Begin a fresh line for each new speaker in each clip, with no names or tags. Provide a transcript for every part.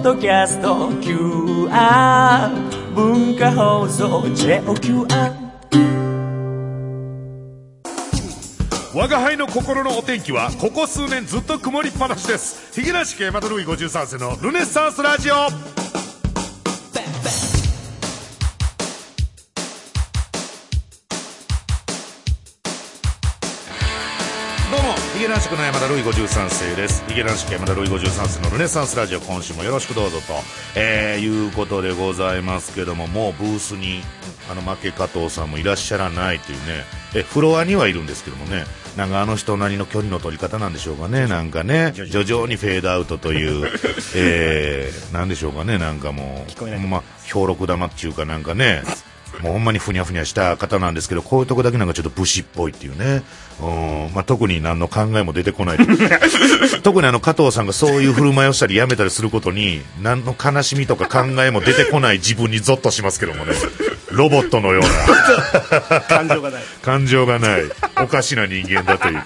ッドキャスト QR 文化放送 JOQR
我が輩の心のお天気はここ数年ずっと曇りっぱなしです。ヒゲラシ系マトルイ53世のルネッサンスラジオ。男爵の山田ルイ53世です。ヒゲ男爵山田ルイ53世のルネッサンスラジオ今週もよろしくどうぞと、えー、いうことでございますけどももうブースにあの負け加藤さんもいらっしゃらないというね。えフロアにはいるんですけどもね。なんかあの人なりの距離の取り方なんでしょうかね。なんかね徐々に。フェードアウトというえー、なんでしょうかね。なんかもうまあ氷録玉っていうかなんかねもうほんまにふにゃふにゃした方なんですけど、こういうとこだけなんかちょっと武士っぽいっていうね。うん、まあ、特に何の考えも出てこない。特にあの加藤さんがそういう振る舞いをしたりやめたりすることに、何の悲しみとか考えも出てこない自分にゾッとしますけどもね。ロボットのような。
感情がない。
感情がない。おかしな人間だという。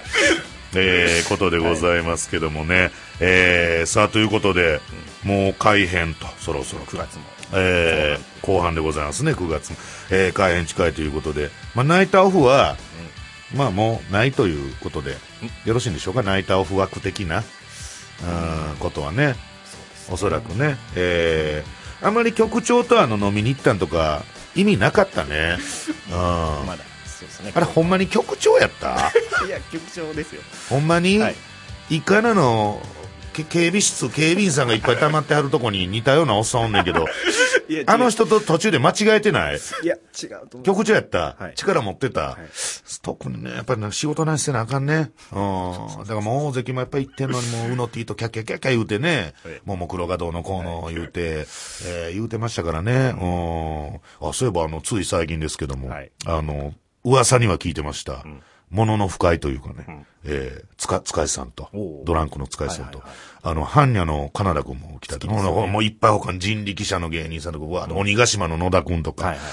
えー、ことでございますけどもね。えー、さあ、ということで、もう改編と、そろそろ。
9月も。
えー後半でございますね、9月も。えー開編近いということで、まあ、ナイターオフは、まあもうないということで、よろしいんでしょうか、ナイターオフ枠的な、うん、ことはね、おそらくね、えーあまり局長とあの飲みに行ったんとか、意味なかったね。うん。
まだ。そうですね。
あれ、ほんまに局長やった？
いや、局長ですよ。
ほんまに、
はい
いかなの、け警備室、警備員さんがいっぱい溜まってはるとこに似たようなおっさんおんねんけど、あの人と途中で間違えてない？
いや、違うと思う。
局長やった、
はい
力持ってた、
い
特にね、やっぱりね仕事なんしてなあかんね。うん。だからもう大関もやっぱり行ってんのにもううの T とキャッキャッキャッキャ言うてね
はい、
ももクロがどうのこうの言うて、えー言うてましたからね。うん。あ、そういえばあの、つい最近ですけども、
はい
あの、噂には聞いてました。ものの深いというかね、えー、つか、塚地さんと。ドランクの塚地さんと、
はいはい
あの、般若のカナダ君も来たと。もうもういっぱい他に人力車の芸人さんとか、うわ鬼ヶ島の野田君とか、
はいはい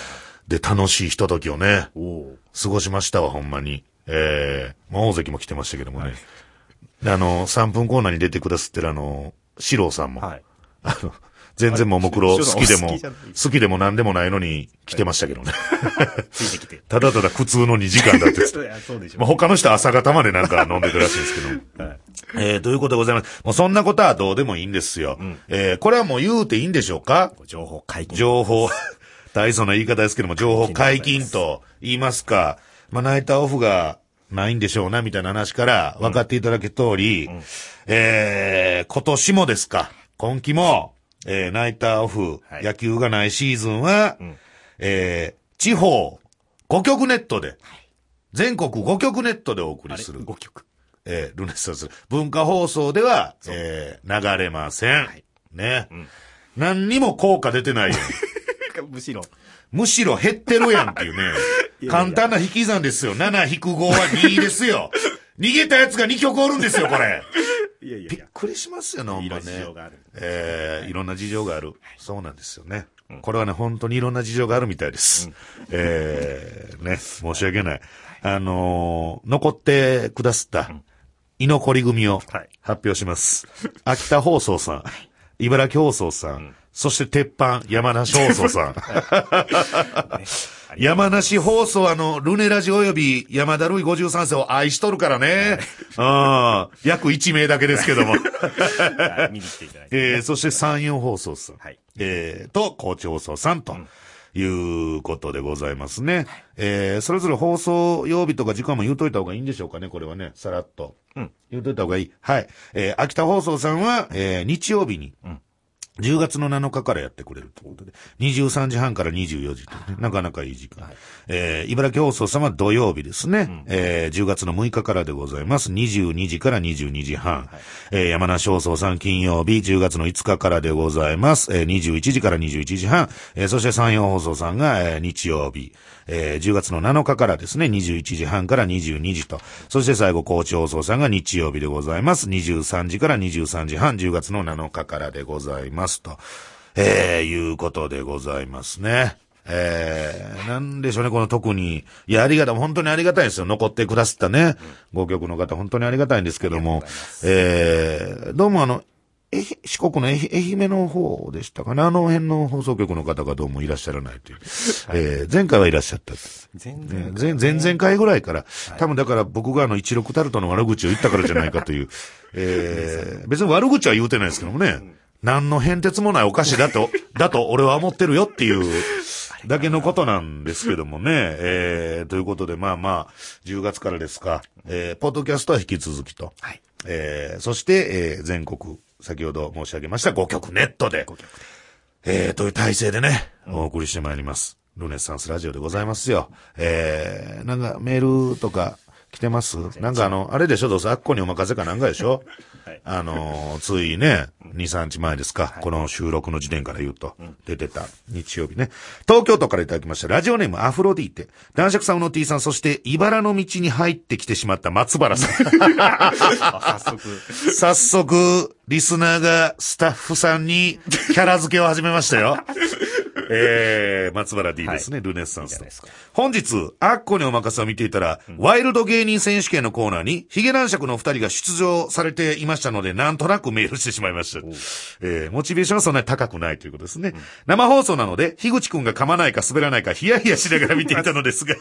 で、楽しいひとときをね、過ごしましたわ、ほんまに。ええまあ、大関も来てましたけどもね。であの、3分コーナーに出てくださってるあの、四郎さんも、
はい。
あの、全然ももクロ
はい
好きでも、
お好き
でも何でもないのに来てましたけどね。
ついてきて。
ただただ苦痛の2時間だって。
そうでしょ。
まあ、他の人朝方までなんか飲んでるらしいんですけど。
はい。
えー、ということでございます。もうそんなことはどうでもいいんですよ。えー、これはもう言うていいんでしょうか？
情報解禁。
情報、大層な言い方ですけども、情報解禁と言いますか、まあ、ナイターオフがないんでしょうな、みたいな話から分かっていただけ通り、えー、今年もですか、今期も、えー、ナイターオフ、
はい
野球がないシーズンは、えー、地方5局ネットで、全国5局ネットでお送りする、
5曲。
えー、ルネッサンス。文化放送では、えー、流れません。ね、何にも効果出てないよ。
むしろ。
むしろ減ってるやんっていうね。
いや
簡単な引き算ですよ。7引く5は2ですよ。逃げたやつが2曲おるんですよ、これ。
いやいや。
びっくりしますよね、ほんまね。
いろんな事情がある
えーいろんな事情がある。そうなんですよね。これはね、本当にいろんな事情があるみたいです。えーね、申し訳ない。あのー残ってくださった、居残り組を
はい
発表します。秋田放送さん、茨城放送さん、そして鉄板、山梨放送さん。山梨放送、あの、ルネラジ及び山田ルイ53世を愛しとるからね。うん。約1名だけですけども。
はい見に来ていただいて。
えー、そして山陽放送さん。
はい
えー、と、高知放送さんと。いうことでございますね。えー、それぞれ放送曜日とか時間も言うといた方がいいんでしょうかね、これはね、さらっと。
うん
言うといた方がいい。はい。えー、秋田放送さんは、えー、日曜日に、10月の7日からやってくれるということで、23時半から24時とね、なかなかいい時間。えー、茨城放送さんは土曜日ですね、えー、10月の6日からでございます。22時から22時半。えー、山梨放送さん金曜日、10月の5日からでございます。えー、21時から21時半。えー、そして山陽放送さんが、えー、日曜日、えー、10月の7日からですね、21時半から22時と。そして最後、高知放送さんが日曜日でございます。23時から23時半、10月の7日からでございます。と、えー、いうことでございますね。えー、なんでしょうね、この特に。いや、ありがたい、本当にありがたいですよ。残ってくださったね。ご曲の方、本当にありがたいんですけども。えー、どうもあの、えひ四国の愛愛媛の方でしたかね。あの辺の放送局の方がどうもいらっしゃらないという。えー前回はいらっしゃった。
全
ね
然。
前、前々回ぐらいから、多分だから僕があの一六タルトの悪口を言ったからじゃないかという、えー別に悪口は言うてないですけどもね、何の変哲もないお菓子だと、だと俺は思ってるよっていう、だけのことなんですけどもね、えー、ということでまあまあ、10月からですか、えー、ポッドキャストは引き続きと、
はい。
えー、そして、えー、全国、先ほど申し上げました5曲ネットで、えー、という体制でね、お送りしてまいります。ルネッサンスラジオでございますよ。えー、なんかメールとか来てます？なんかあの、あれでしょ？どうせあっこにお任せかなんかでしょ？
はい
あのーついね、2、3日前ですか、この収録の時点から言うと、出てた日曜日ね。東京都からいただきました、ラジオネームアフロディーテ。男爵さん、うの T さん、そして、茨の道に入ってきてしまった松原さん。
あ、早速。
早速、リスナーがスタッフさんにキャラ付けを始めましたよ。えー、松原 D ですね、ルネッサンスと。本日、アッコにお任せを見ていたら、ワイルド芸人選手権のコーナーに、ヒゲ男爵の二人が出場されていましたので、なんとなくメールしてしまいました。えー、モチベーションはそんなに高くないということですね。生放送なので、樋口くんが噛まないか滑らないか、ヒヤヒヤしながら見ていたのですが、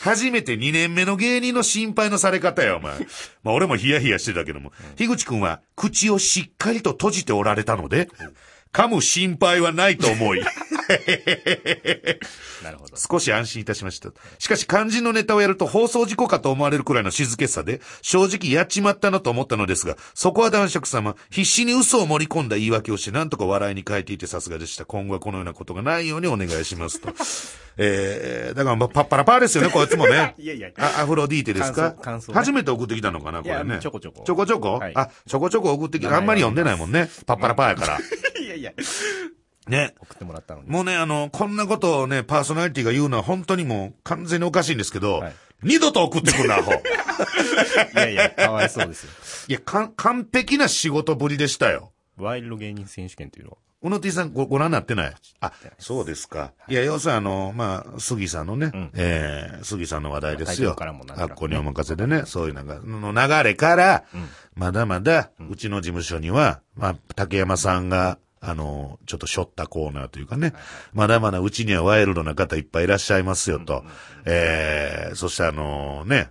初めて2年目の芸人の心配のされ方や、お前。まあ俺もヒヤヒヤしてたけども、樋口くんは口をしっかりと閉じておられたので、噛む心配はないと思い、
なるほど。
少し安心いたしました。しかし肝心のネタをやると放送事故かと思われるくらいの静けさで、正直やっちまったなと思ったのですが、そこは男爵様、必死に嘘を盛り込んだ言い訳をして、なんとか笑いに変えていてさすがでした。今後はこのようなことがないようにお願いしますと。えー、だからまあパッパラパーですよね、こいつもね。
いやいや
あ、アフロディーテですか？
感想感想ね
初めて送ってきたのかな、これね。
ちょこちょこ
ちょこちょこ、
はい
あ、ちょこちょこ送ってきた。あんまり読んでないもんね。パッパラパーやから。
いやいや。
ね。
送ってもらったのに。
もうね、あの、こんなことをね、パーソナリティが言うのは本当にもう完全におかしいんですけど、
はい
二度と送ってくるな、アホ。い
いやいや、かわいそうですよ。
や、かん、完璧な仕事ぶりでしたよ。
ワイルド芸人選手権というのは。
うの T さんごご覧になってない？あ、そうですか。いや、要するにあの、まあ、杉さんのね、
ん
えー、杉さんの話題ですよ。
からもなんとなくね
あっこにお任せでね、そういうなんか、の流れから、まだまだ、うちの事務所には、まあ、竹山さんが、あの、ちょっとしょったコーナーというかね、まだまだうちにはワイルドな方いっぱいいらっしゃいますよと。えー、そしてあのね、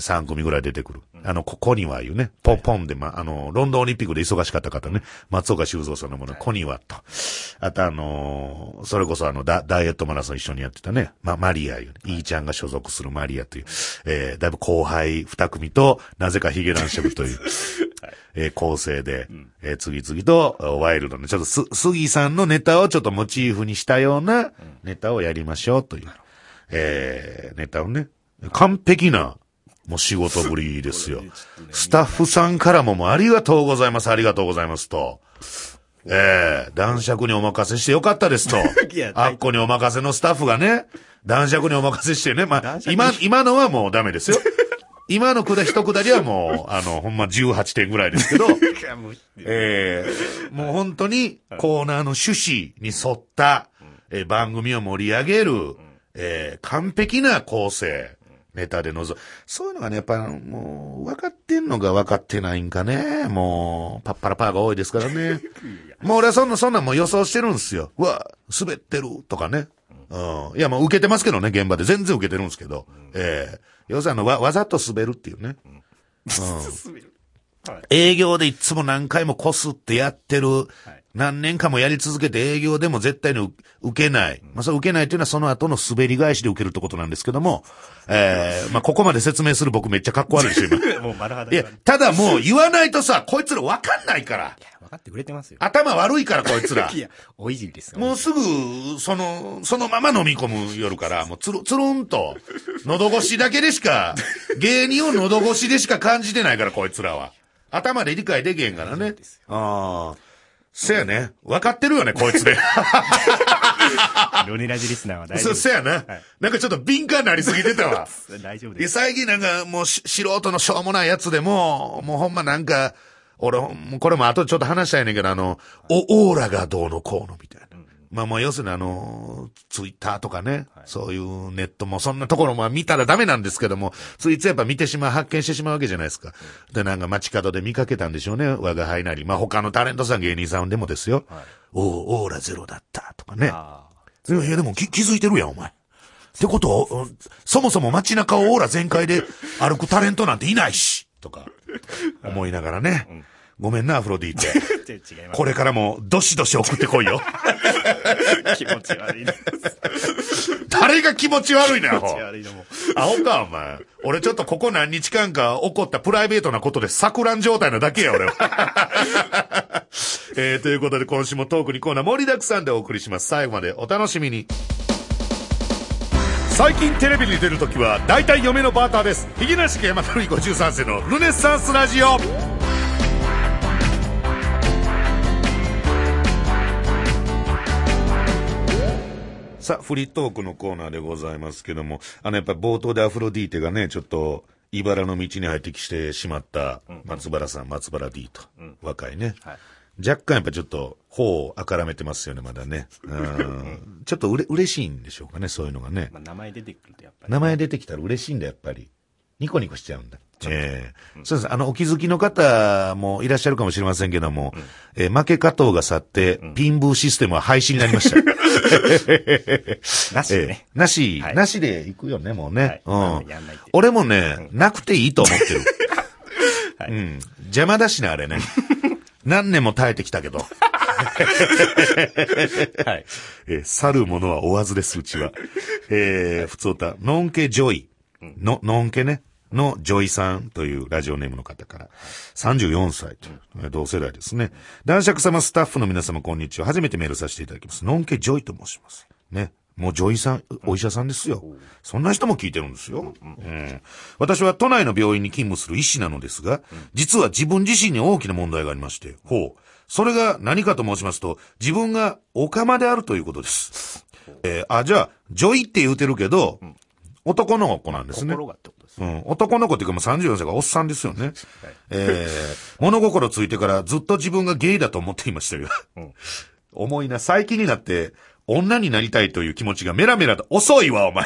3組ぐらい出てくる。あの、ここにはいうね、ポンポンで、ま、あの、ロンドンオリンピックで忙しかった方ね、松岡修造さんのもの、コニワと。あとあのーそれこそあの、ダダイエットマラソン一緒にやってたね、ま、マリアいうね、イーちゃんが所属するマリアという、えー、だいぶ後輩二組と、なぜかヒゲ男爵という、えー構成で、えー次々と、ワイルドね、ちょっとす、杉さんのネタをちょっとモチーフにしたようなネタをやりましょうという、えー、ネタをね、完璧な、もう仕事ぶりですよ。スタッフさんからももうありがとうございます、ありがとうございますと。ええ男爵にお任せしてよかったですと。あっこにお任せのスタッフがね、男爵にお任せしてね。まあ今、今のはもうダメですよ。今のくだ、一くだりはもう、あの、ほんま18点ぐらいですけど、ええもう本当にコーナーの趣旨に沿った、えー番組を盛り上げる、えー完璧な構成、ネタで臨む。そういうのがね、やっぱもう、分かってんのが分かってないんかね。もう、パッパラパーが多いですからね。もう俺はそんな、そんなんもう予想してるんですよ。うわ、滑ってるとかね。うん。いや、もう受けてますけどね、現場で。全然受けてるんですけど。ええ要するにあの、わ、わざと滑るっていうね。営業でいつも何回もこすってやってる、何年かもやり続けて営業でも絶対に受受けない。まあ、それ受けないというのはその後の滑り返しで受けるってことなんですけども、えー、まあ、ここまで説明する僕めっちゃかっこ悪いで今。
もう丸肌
いや、ただもう言わないとさ、こいつらわかんないから。
分かってくれてますよ。
頭悪いから、こいつら。
いや、おいじりですよ。
もうすぐ、その、そのまま飲み込む夜から、もうつる、つるんと、喉越しだけでしか、芸人を喉越しでしか感じてないから、こいつらは。頭で理解できへんからね。ああ。せやね。分かってるよね、こいつで。
ロネラジリスナーは大丈
そ
夫
せやな。なんかちょっと敏感になりすぎてたわ。で、
大丈夫です。
最近なんかもうし素人のしょうもないやつでも、もうほんまなんか、俺、これも後でちょっと話したいねんけど、あの、お、オーラがどうのこうのみたいな。まあもう要するにあの、ツイッターとかね、そういうネットもそんなところも見たらダメなんですけども、ついついやっぱ見てしまう、発見してしまうわけじゃないですか。で、なんか街角で見かけたんでしょうね、我が輩なり。まあ他のタレントさん、芸人さんでもですよ。おお、オーラゼロだったとかね。
あ
いやいや、でも気気づいてるやん、お前。ってこと？は、うんそもそも街中をオーラ全開で歩くタレントなんていないし、とか、思いながらね。ごめんな、アフロディーテ。
あ。違います。
これからも、どしどし送ってこいよ。
気持ち悪いな。気
誰が気持ち悪いねん、アホ
持ち。悪いのも。
か、お前。俺ちょっとここ何日間か起こったプライベートなことで錯乱状態なだけや、俺は。えー、ということで今週もトークにコーナー盛りだくさんでお送りします。最後までお楽しみに。最近テレビに出るときは大体嫁のバーターです。ひげなし家山鳥53世のルネッサンスラジオ。さあ、フリートークのコーナーでございますけども、あの、やっぱり冒頭でアフロディーテがね、ちょっと、茨の道に入ってきてしまった松原さん、松原 D と、若いね。
はい
若干やっぱちょっと、頬をあからめてますよね、まだね。うん。ちょっとうれ、嬉しいんでしょうかね、そういうのがね。
まあ、名前出てくるとやっぱり。
名前出てきたら嬉しいんだ、やっぱり。ニコニコしちゃうんだ。ええそうです。あの、お気づきの方もいらっしゃるかもしれませんけども、えー負け加藤が去って、ピンブーシステムは廃止になりました。
なしでね。
ええなし、
はい
なしで行くよね、もうね。
はい
うん俺もね、なくていいと思ってる。
はい
うん。邪魔だしね、あれね。何年も耐えてきたけど。
はい。
えー去る者は追わずです、うちは。えー、普通歌、ノンケジョイ。の、ノンケね。のジョイさんというラジオネームの方から、34歳と同世代ですね。男爵様スタッフの皆様こんにちは。初めてメールさせていただきます。ノンケジョイと申します。ね。もうジョイさん、お医者さんですよ。そんな人も聞いてるんですよ。うん。私は都内の病院に勤務する医師なのですが、実は自分自身に大きな問題がありまして、ほう。それが何かと申しますと、自分がオカマであるということです。えーあ、じゃあ、ジョイって言うてるけど、男の子なんですね。
心がって。
うん。男の子っていうかもう34歳がおっさんですよね。えー物心ついてからずっと自分がゲイだと思っていましたよ。重いな、最近になって、女になりたいという気持ちがメラメラと、遅いわ、お前。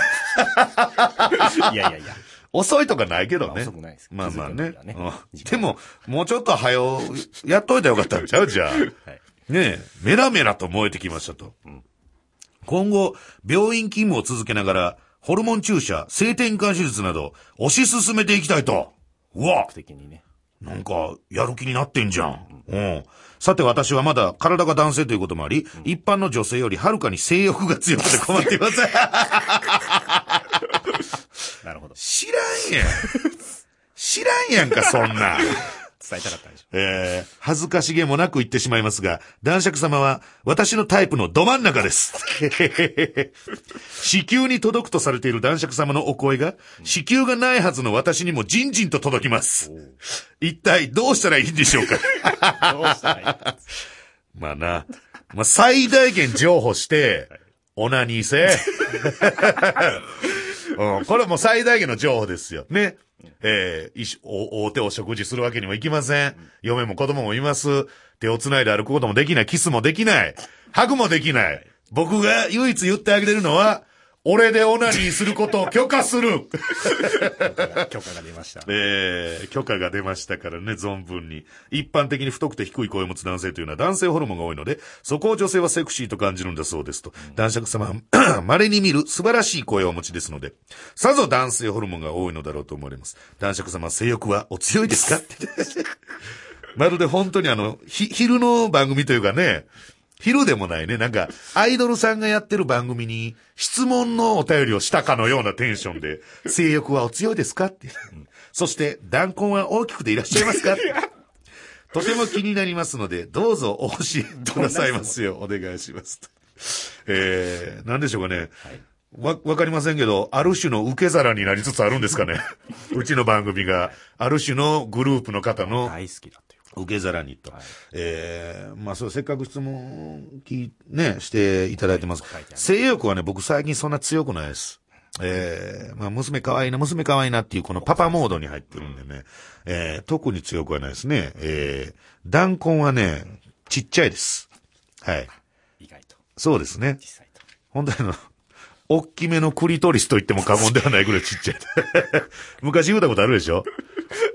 いやいやいや。
遅いとかないけど
まあ
ね。
遅くないです
まあまあね
ね
うんでも、もうちょっと早う、やっといたらよかったんちゃう？じゃあ。
はい。
ねえ、メラメラと燃えてきましたと。今後、病院勤務を続けながら、ホルモン注射、性転換手術など、推し進めていきたいと。うわ
目的にね。
なんか、やる気になってんじゃん。うん。さて私はまだ体が男性ということもあり、一般の女性よりはるかに性欲が強くて困っていません。
なるほど。
知らんやん。知らんやんか、そんなん。
伝えたかったんでしょ。
えー、恥ずかしげもなく言ってしまいますが、男爵様は私のタイプのど真ん中です。子宮に届くとされている男爵様のお声が、子宮がないはずの私にもじんじんと届きます。一体どうしたらいいんでしょうか
どうしたらいい？
まあな、まあ最大限譲歩して、オナニーせ。うん、これはもう最大限の譲歩ですよ。ね。えー、いしお、手を食事するわけにもいきません。嫁も子供もいます。手を繋いで歩くこともできない。キスもできない。ハグもできない。僕が唯一言ってあげれるのは、俺でオナニーすることを許可する。
許可が出ました。
えー、許可が出ましたからね、存分に。一般的に太くて低い声を持つ男性というのは男性ホルモンが多いので、そこを女性はセクシーと感じるんだそうですと。男爵様は、稀に見る素晴らしい声をお持ちですので、さぞ男性ホルモンが多いのだろうと思われます。男爵様、性欲はお強いですか？まるで本当にあの、ひ、昼の番組というかね、昼でもないね。なんか、アイドルさんがやってる番組に、質問のお便りをしたかのようなテンションで、性欲はお強いですかって。そして、弾痕は大きくていらっしゃいますか？とても気になりますので、どうぞお教えくださいますよう、お願いします。えー、なんでしょうかね。わ、わかりませんけど、ある種の受け皿になりつつあるんですかね。うちの番組が、ある種のグループの方の
大好きだ。
受け皿にと。えーまあそう、せっかく質問聞い、ね、していただいてます。性欲はね、僕最近そんな強くないです。えーまあ娘可愛いな、娘可愛いなっていうこのパパモードに入ってるんでね、えー特に強くはないですね。えー弾痕はね、ちっちゃいです。はい。
意外と。
そうですね。
実際と。
本当にあの、大きめのクリトリスと言っても過言ではないぐらいちっちゃい。昔言うたことあるでしょ？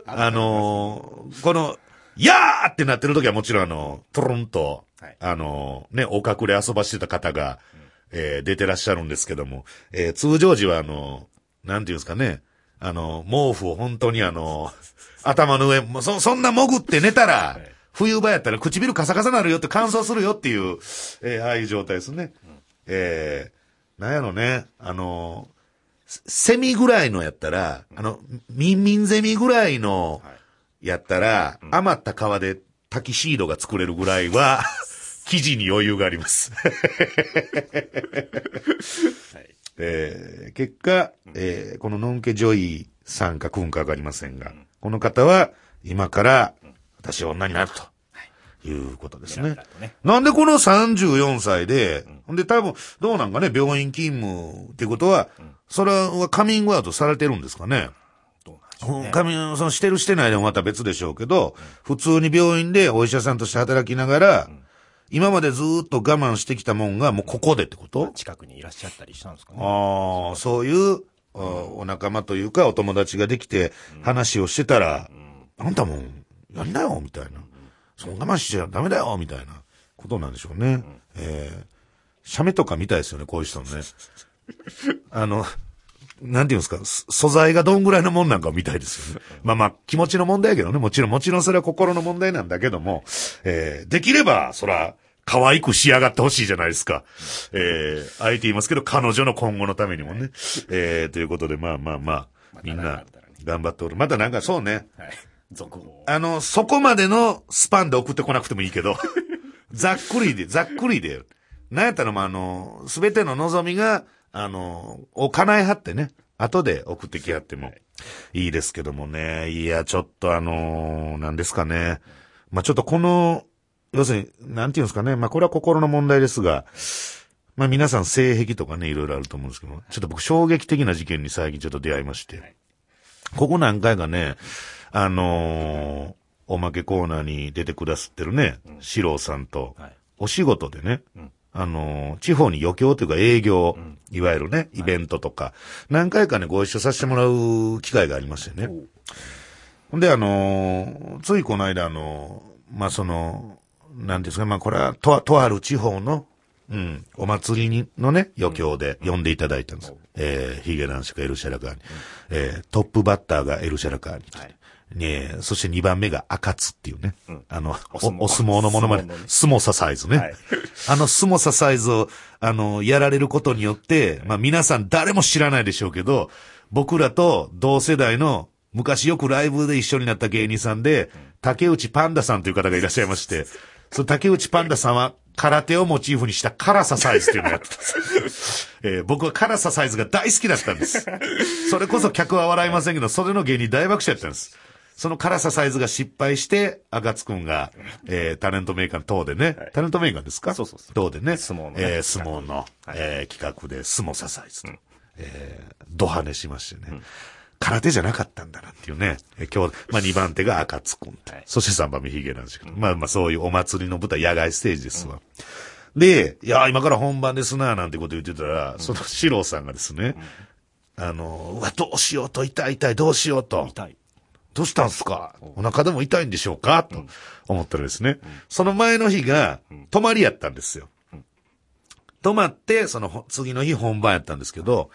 あのーこの、やーってなってる時はもちろんあの、トロンと、
はい。
あのーね、お隠れ遊ばしてた方が、えー出てらっしゃるんですけども、えー通常時はあの、なんていうんですかね、あの、毛布を本当にあの、頭の上、そ、そんな潜って寝たら、
い。
冬場やったら唇カサカサなるよって乾燥するよっていう、えーああいう状態ですね。えー、なんやろね、あの、セセミぐらいのやったら、あの、ミンミンゼミぐらいの、やったら、余った皮でタキシードが作れるぐらいは、生地に余裕があります。
はい。
えー結果、えーこのノンケジョイさんか君かわかりませんが、この方は今から私は女になるということですね
ね。
なんでこの34歳で、ほんで多分どうなんかね、病院勤務ってことは、それはカミングアウトされてるんですかね？
どうなんでしょうね。
カミンそのしてるしてないでもまた別でしょうけど、普通に病院でお医者さんとして働きながら、今までずーっと我慢してきたもんがもうここでってこと？
近くにいらっしゃったりしたんですかね。
ああ、そういう、お仲間というかお友達ができて話をしてたら、あんたもやりなよ、みたいな。その我慢しちゃダメだよ、みたいなことなんでしょうね。えー、写メとか見たいですよね、こういう人のね。あの、なんていうんですか、す素材がどんぐらいのもんなんかを見たいですよね。まあまあ、気持ちの問題やけどね、もちろん、もちろんそれは心の問題なんだけども、えー、できれば、そら、可愛く仕上がってほしいじゃないですか。えー、あえて言いますけど、彼女の今後のためにもね。えー、ということで、まあまあまあ、みんな頑張っておる。またなんかそうね、
はい。続報。
あの、そこまでのスパンで送ってこなくてもいいけど、ざっくりで、ざっくりで、なんやったらもうあの、すべての望みが、あの、を叶えはってね、後で送ってきはってもいいですけどもね。いや、ちょっとあの、なんですかね。まあ、ちょっとこの、要するに、なんていうんですかね。まあ、これは心の問題ですが、まあ、皆さん性癖とかね、いろいろあると思うんですけど、ちょっと僕衝撃的な事件に最近ちょっと出会いまして、ここ何回かね、あのーおまけコーナーに出てくださってるね、四郎さんと
はい、
お仕事でね、あのー地方に余興というか営業、いわゆるね、イベントとか、何回かね、ご一緒させてもらう機会がありましてね。ほんで、あのーついこの間、あのーまあ、その、なんですか、まあ、これは、とあ、とある地方の、うん、お祭りにのね、余興で呼んでいただいたんです。えー、ヒゲランシカエルシャラカーに。えー、トップバッターがエルシャラカーに。
はい
ねえそして2番目が赤津っていうね。あの、お
お相撲
のものまね
相撲のね、
相撲さサイズね。
はい
あの相撲さサイズを、あの、やられることによって、まあ皆さん誰も知らないでしょうけど、僕らと同世代の昔よくライブで一緒になった芸人さんで、竹内パンダさんという方がいらっしゃいまして、その竹内パンダさんは空手をモチーフにした辛さサイズっていうのをやってたんです。えー僕は辛さサイズが大好きだったんです。それこそ客は笑いませんけど、それの芸人大爆笑やったんです。その辛さサイズが失敗して、赤津くんが、えー、タレントメーカーの等でね、タレントメーカーですか？
そうそうそう。
等でね、
相撲のね。
えー相撲の、えー企画で相撲さサイズと、えー、ドハネしましてね。空手じゃなかったんだなっていうね。えー今日、まあ2番手が赤津くんと、
はい。
そして3番目ヒゲなんですけど、まあまあそういうお祭りの舞台、野外ステージですわ。で、いや、今から本番ですな、なんてこと言ってたら、その四郎さんがですね、あの、うわ、どうしようと、痛い痛い、どうしようと。
痛い。
どうしたんすか？お腹でも痛いんでしょうか？と思ったらですね、その前の日が泊まりやったんですよ。泊まって、そのほ次の日本番やったんですけど、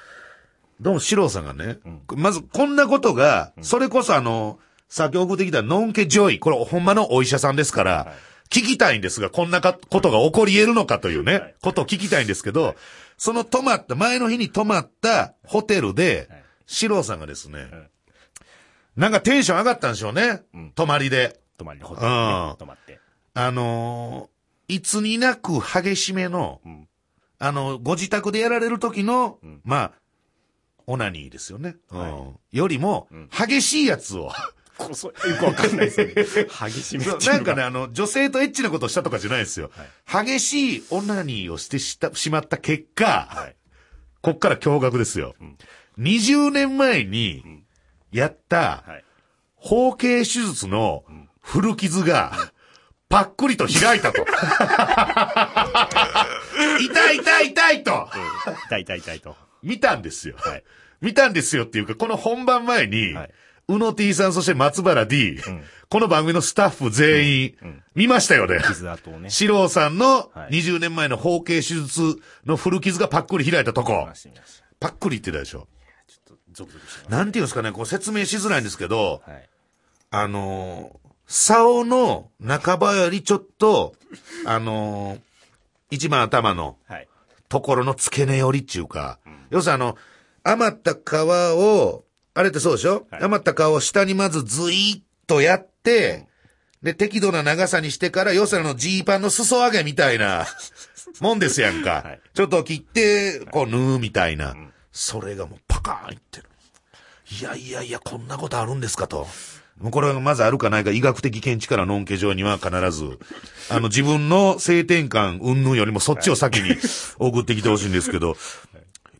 どうも四郎さんがね、まずこんなことが、それこそあの、先送ってきたノンケジョイ、これほんまのお医者さんですから、聞きたいんですが、こんなかことが起こり得るのかというね、ことを聞きたいんですけど、その泊まった、前の日に泊まったホテルで、四郎さんがですね、なんかテンション上がったんでしょうね。泊まりで。
泊まりのホテルにね泊まって。
あのーいつになく激しめの、
ん
あの、ご自宅でやられる時の、まあ、オナニーですよね。うんよりも、激しいやつを。
こそ、よくわかんないですよね。激しめ
なんかね、あの、女性とエッチなことをしたとかじゃないですよ。激しいオナニーをしてしたしまった結果、
はい。
こっから驚愕ですよ。20年前にやった、
はい。
包茎手術の古傷が、パックリと開いたと。痛い痛い痛いと、
痛い痛い痛いと。
見たんですよ。
はい。
見たんですよっていうか、この本番前に、
はい
宇野 T さん、そして松原 D、この番組のスタッフ全員、見ましたよね。
傷跡をね。
四郎さんの
はい
20年前の包茎手術の古傷がパックリ開いたとこパックリ言ってたでしょ。
ちょっとゾクゾクしてます。
なんていうんですかね、こう説明しづらいんですけど、
はい。
あのー、竿の半ばよりちょっと、あのー、一番頭の
はい。
ところの付け根寄りっていうか、要するにあの、余った皮を、あれってそうでしょ、
はい
余った皮を下にまずズイッとやって、で、適度な長さにしてから、要するにあのジーパンの裾上げみたいな、もんですやんか。
はい
ちょっと切って、こう縫うみたいな。それがもうパカーンいってる。いやいやいや、こんなことあるんですかと。もうこれがまずあるかないか医学的見地からのんけ上には必ず、あの自分の性転換云々よりもそっちを先に送ってきてほしいんですけど、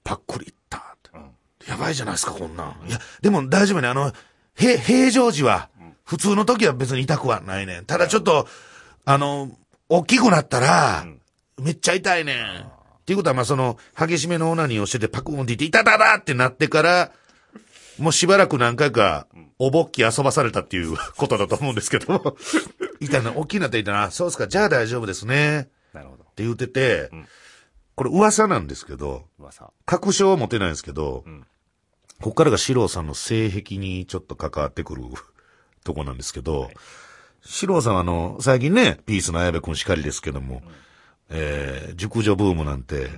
パックリいったって。やばいじゃないですか、こんなん。いや、でも大丈夫ね。あの、へ、平常時は、普通の時は別に痛くはないねん。ただちょっと、あの、大きくなったら、めっちゃ痛いねん。っていうことは、まあ、その、激しめのオナニーをしてて、パクンって言って、痛ただってなってから、もうしばらく何回か、おぼっき遊ばされたっていう ことだと思うんですけど、痛いな、大きいなって言ったら、そうですか、じゃあ大丈夫ですね。
なるほど。
って言ってて、これ噂なんですけど、
噂。
確証は持てないんですけど、
ん
ここからが四郎さんの性癖にちょっと関わってくる とこなんですけど、四郎さんはあの、最近ね、ピースの綾部君しかりですけども、えー、熟女ブームなんて、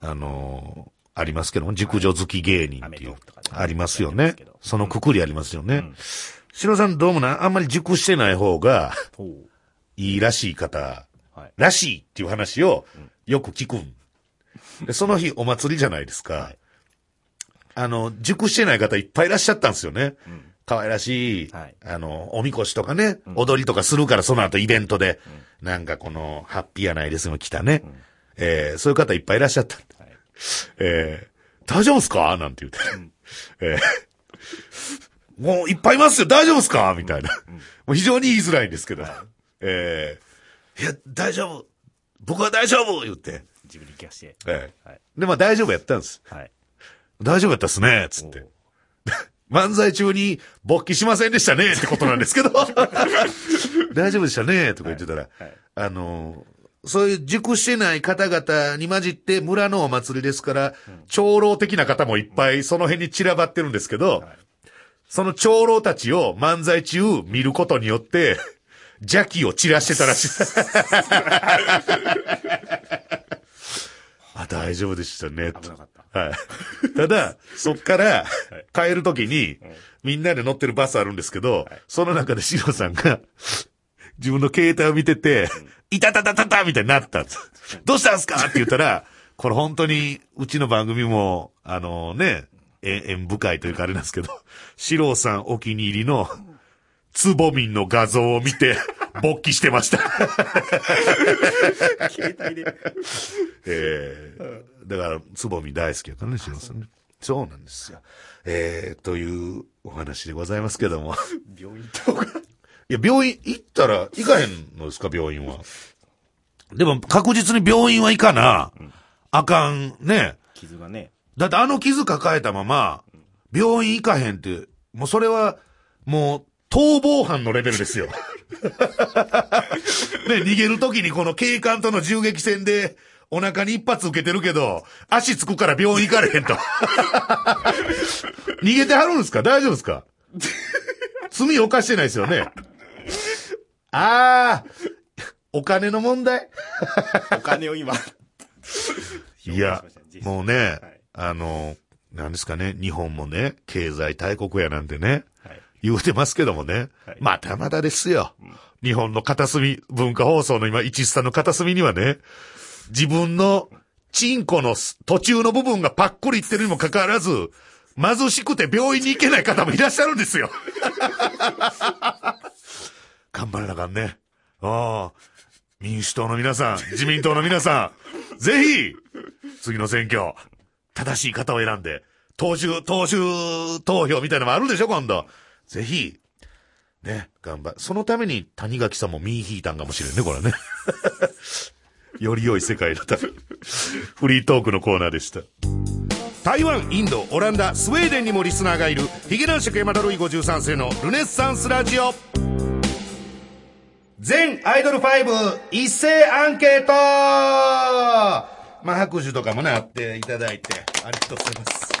あのーありますけども、熟女好き芸人っていうありますよね。そのくくりありますよね。四郎さんどうもな、あんまり熟してない方がいいらしい方、
はい。
らしいっていう話をよく聞くん。でその日お祭りじゃないですか。あの、熟してない方いっぱいいらっしゃったんですよね。可愛らしい、
はい
あの、おみこしとかね、踊りとかするからその後イベントで、なんかこの、ハッピーやないですよ、来たね。えーそういう方いっぱいいらっしゃった。
はい。
えー大丈夫っすか？なんて言って。えーもういっぱいいますよ、大丈夫っすか？みたいな。もう非常に言いづらいんですけど。えーいや、大丈夫。僕は大丈夫言って。
自分に聞かして。
ええ
はい。
で、まあ大丈夫やったんです。
はい。
大丈夫やったっすね、つって。漫才中に勃起しませんでしたねってことなんですけど。大丈夫でしたねとか言ってたら、
はい
あのーそういう熟してない方々に混じって村のお祭りですから、長老的な方もいっぱいその辺に散らばってるんですけど、その長老たちを漫才中見ることによって、邪気を散らしてたらしい。あ、大丈夫でしたね。
危なかった。
はい。ただ、そっから、帰るときに、みんなで乗ってるバスあるんですけど、その中でシロさんが、自分の携帯を見てて、いたたたたたみたいになったんです。どうしたんすか？って言ったら、これ本当に、うちの番組も、あのね、え縁深いというかあれなんですけど、シロさんお気に入りの、つぼみんの画像を見て、勃起してました。
携帯で。
ええだから、つぼみ大好きやからね、シロさんね。そうなんですよ。えー、というお話でございますけども。
病院とか。
いや、病院行ったら行かへんのですか、病院は。でも、確実に病院は行かな。あかん、ね。
傷がね。
だってあの傷抱えたまま、病院行かへんって、もうそれは、もう、逃亡犯のレベルですよ。ね、逃げるときにこの警官との銃撃戦で、お腹に一発受けてるけど、足つくから病院行かれへんと。逃げてはるんですか？大丈夫ですか？罪犯してないですよね？ああ、お金の問題？
お金を今。
いや、もうね、
はい
あの、なんですかね、日本もね、経済大国やなんてね、
はい。
言うてますけどもね、
はい
まだまだですよ。日本の片隅、文化放送の今、一スタの片隅にはね、自分のチンコの途中の部分がパックリいってるにもかかわらず、貧しくて病院に行けない方もいらっしゃるんですよ。頑張らなあかんね。ああ。民主党の皆さん、自民党の皆さん、ぜひ、次の選挙、正しい方を選んで、党首、党首投票みたいなのもあるでしょ、今度。ぜひ、ね、頑張そのために谷垣さんも身引いたんかもしれんね、これね。より良い世界のため。フリートークのコーナーでした。台湾、インド、オランダ、スウェーデンにもリスナーがいる、ヒゲ男爵山田ルイ53世のルネッサンスラジオ。全アイドル5一斉アンケートまあ、拍手とかもね、あっていただいて、ありがとうございます。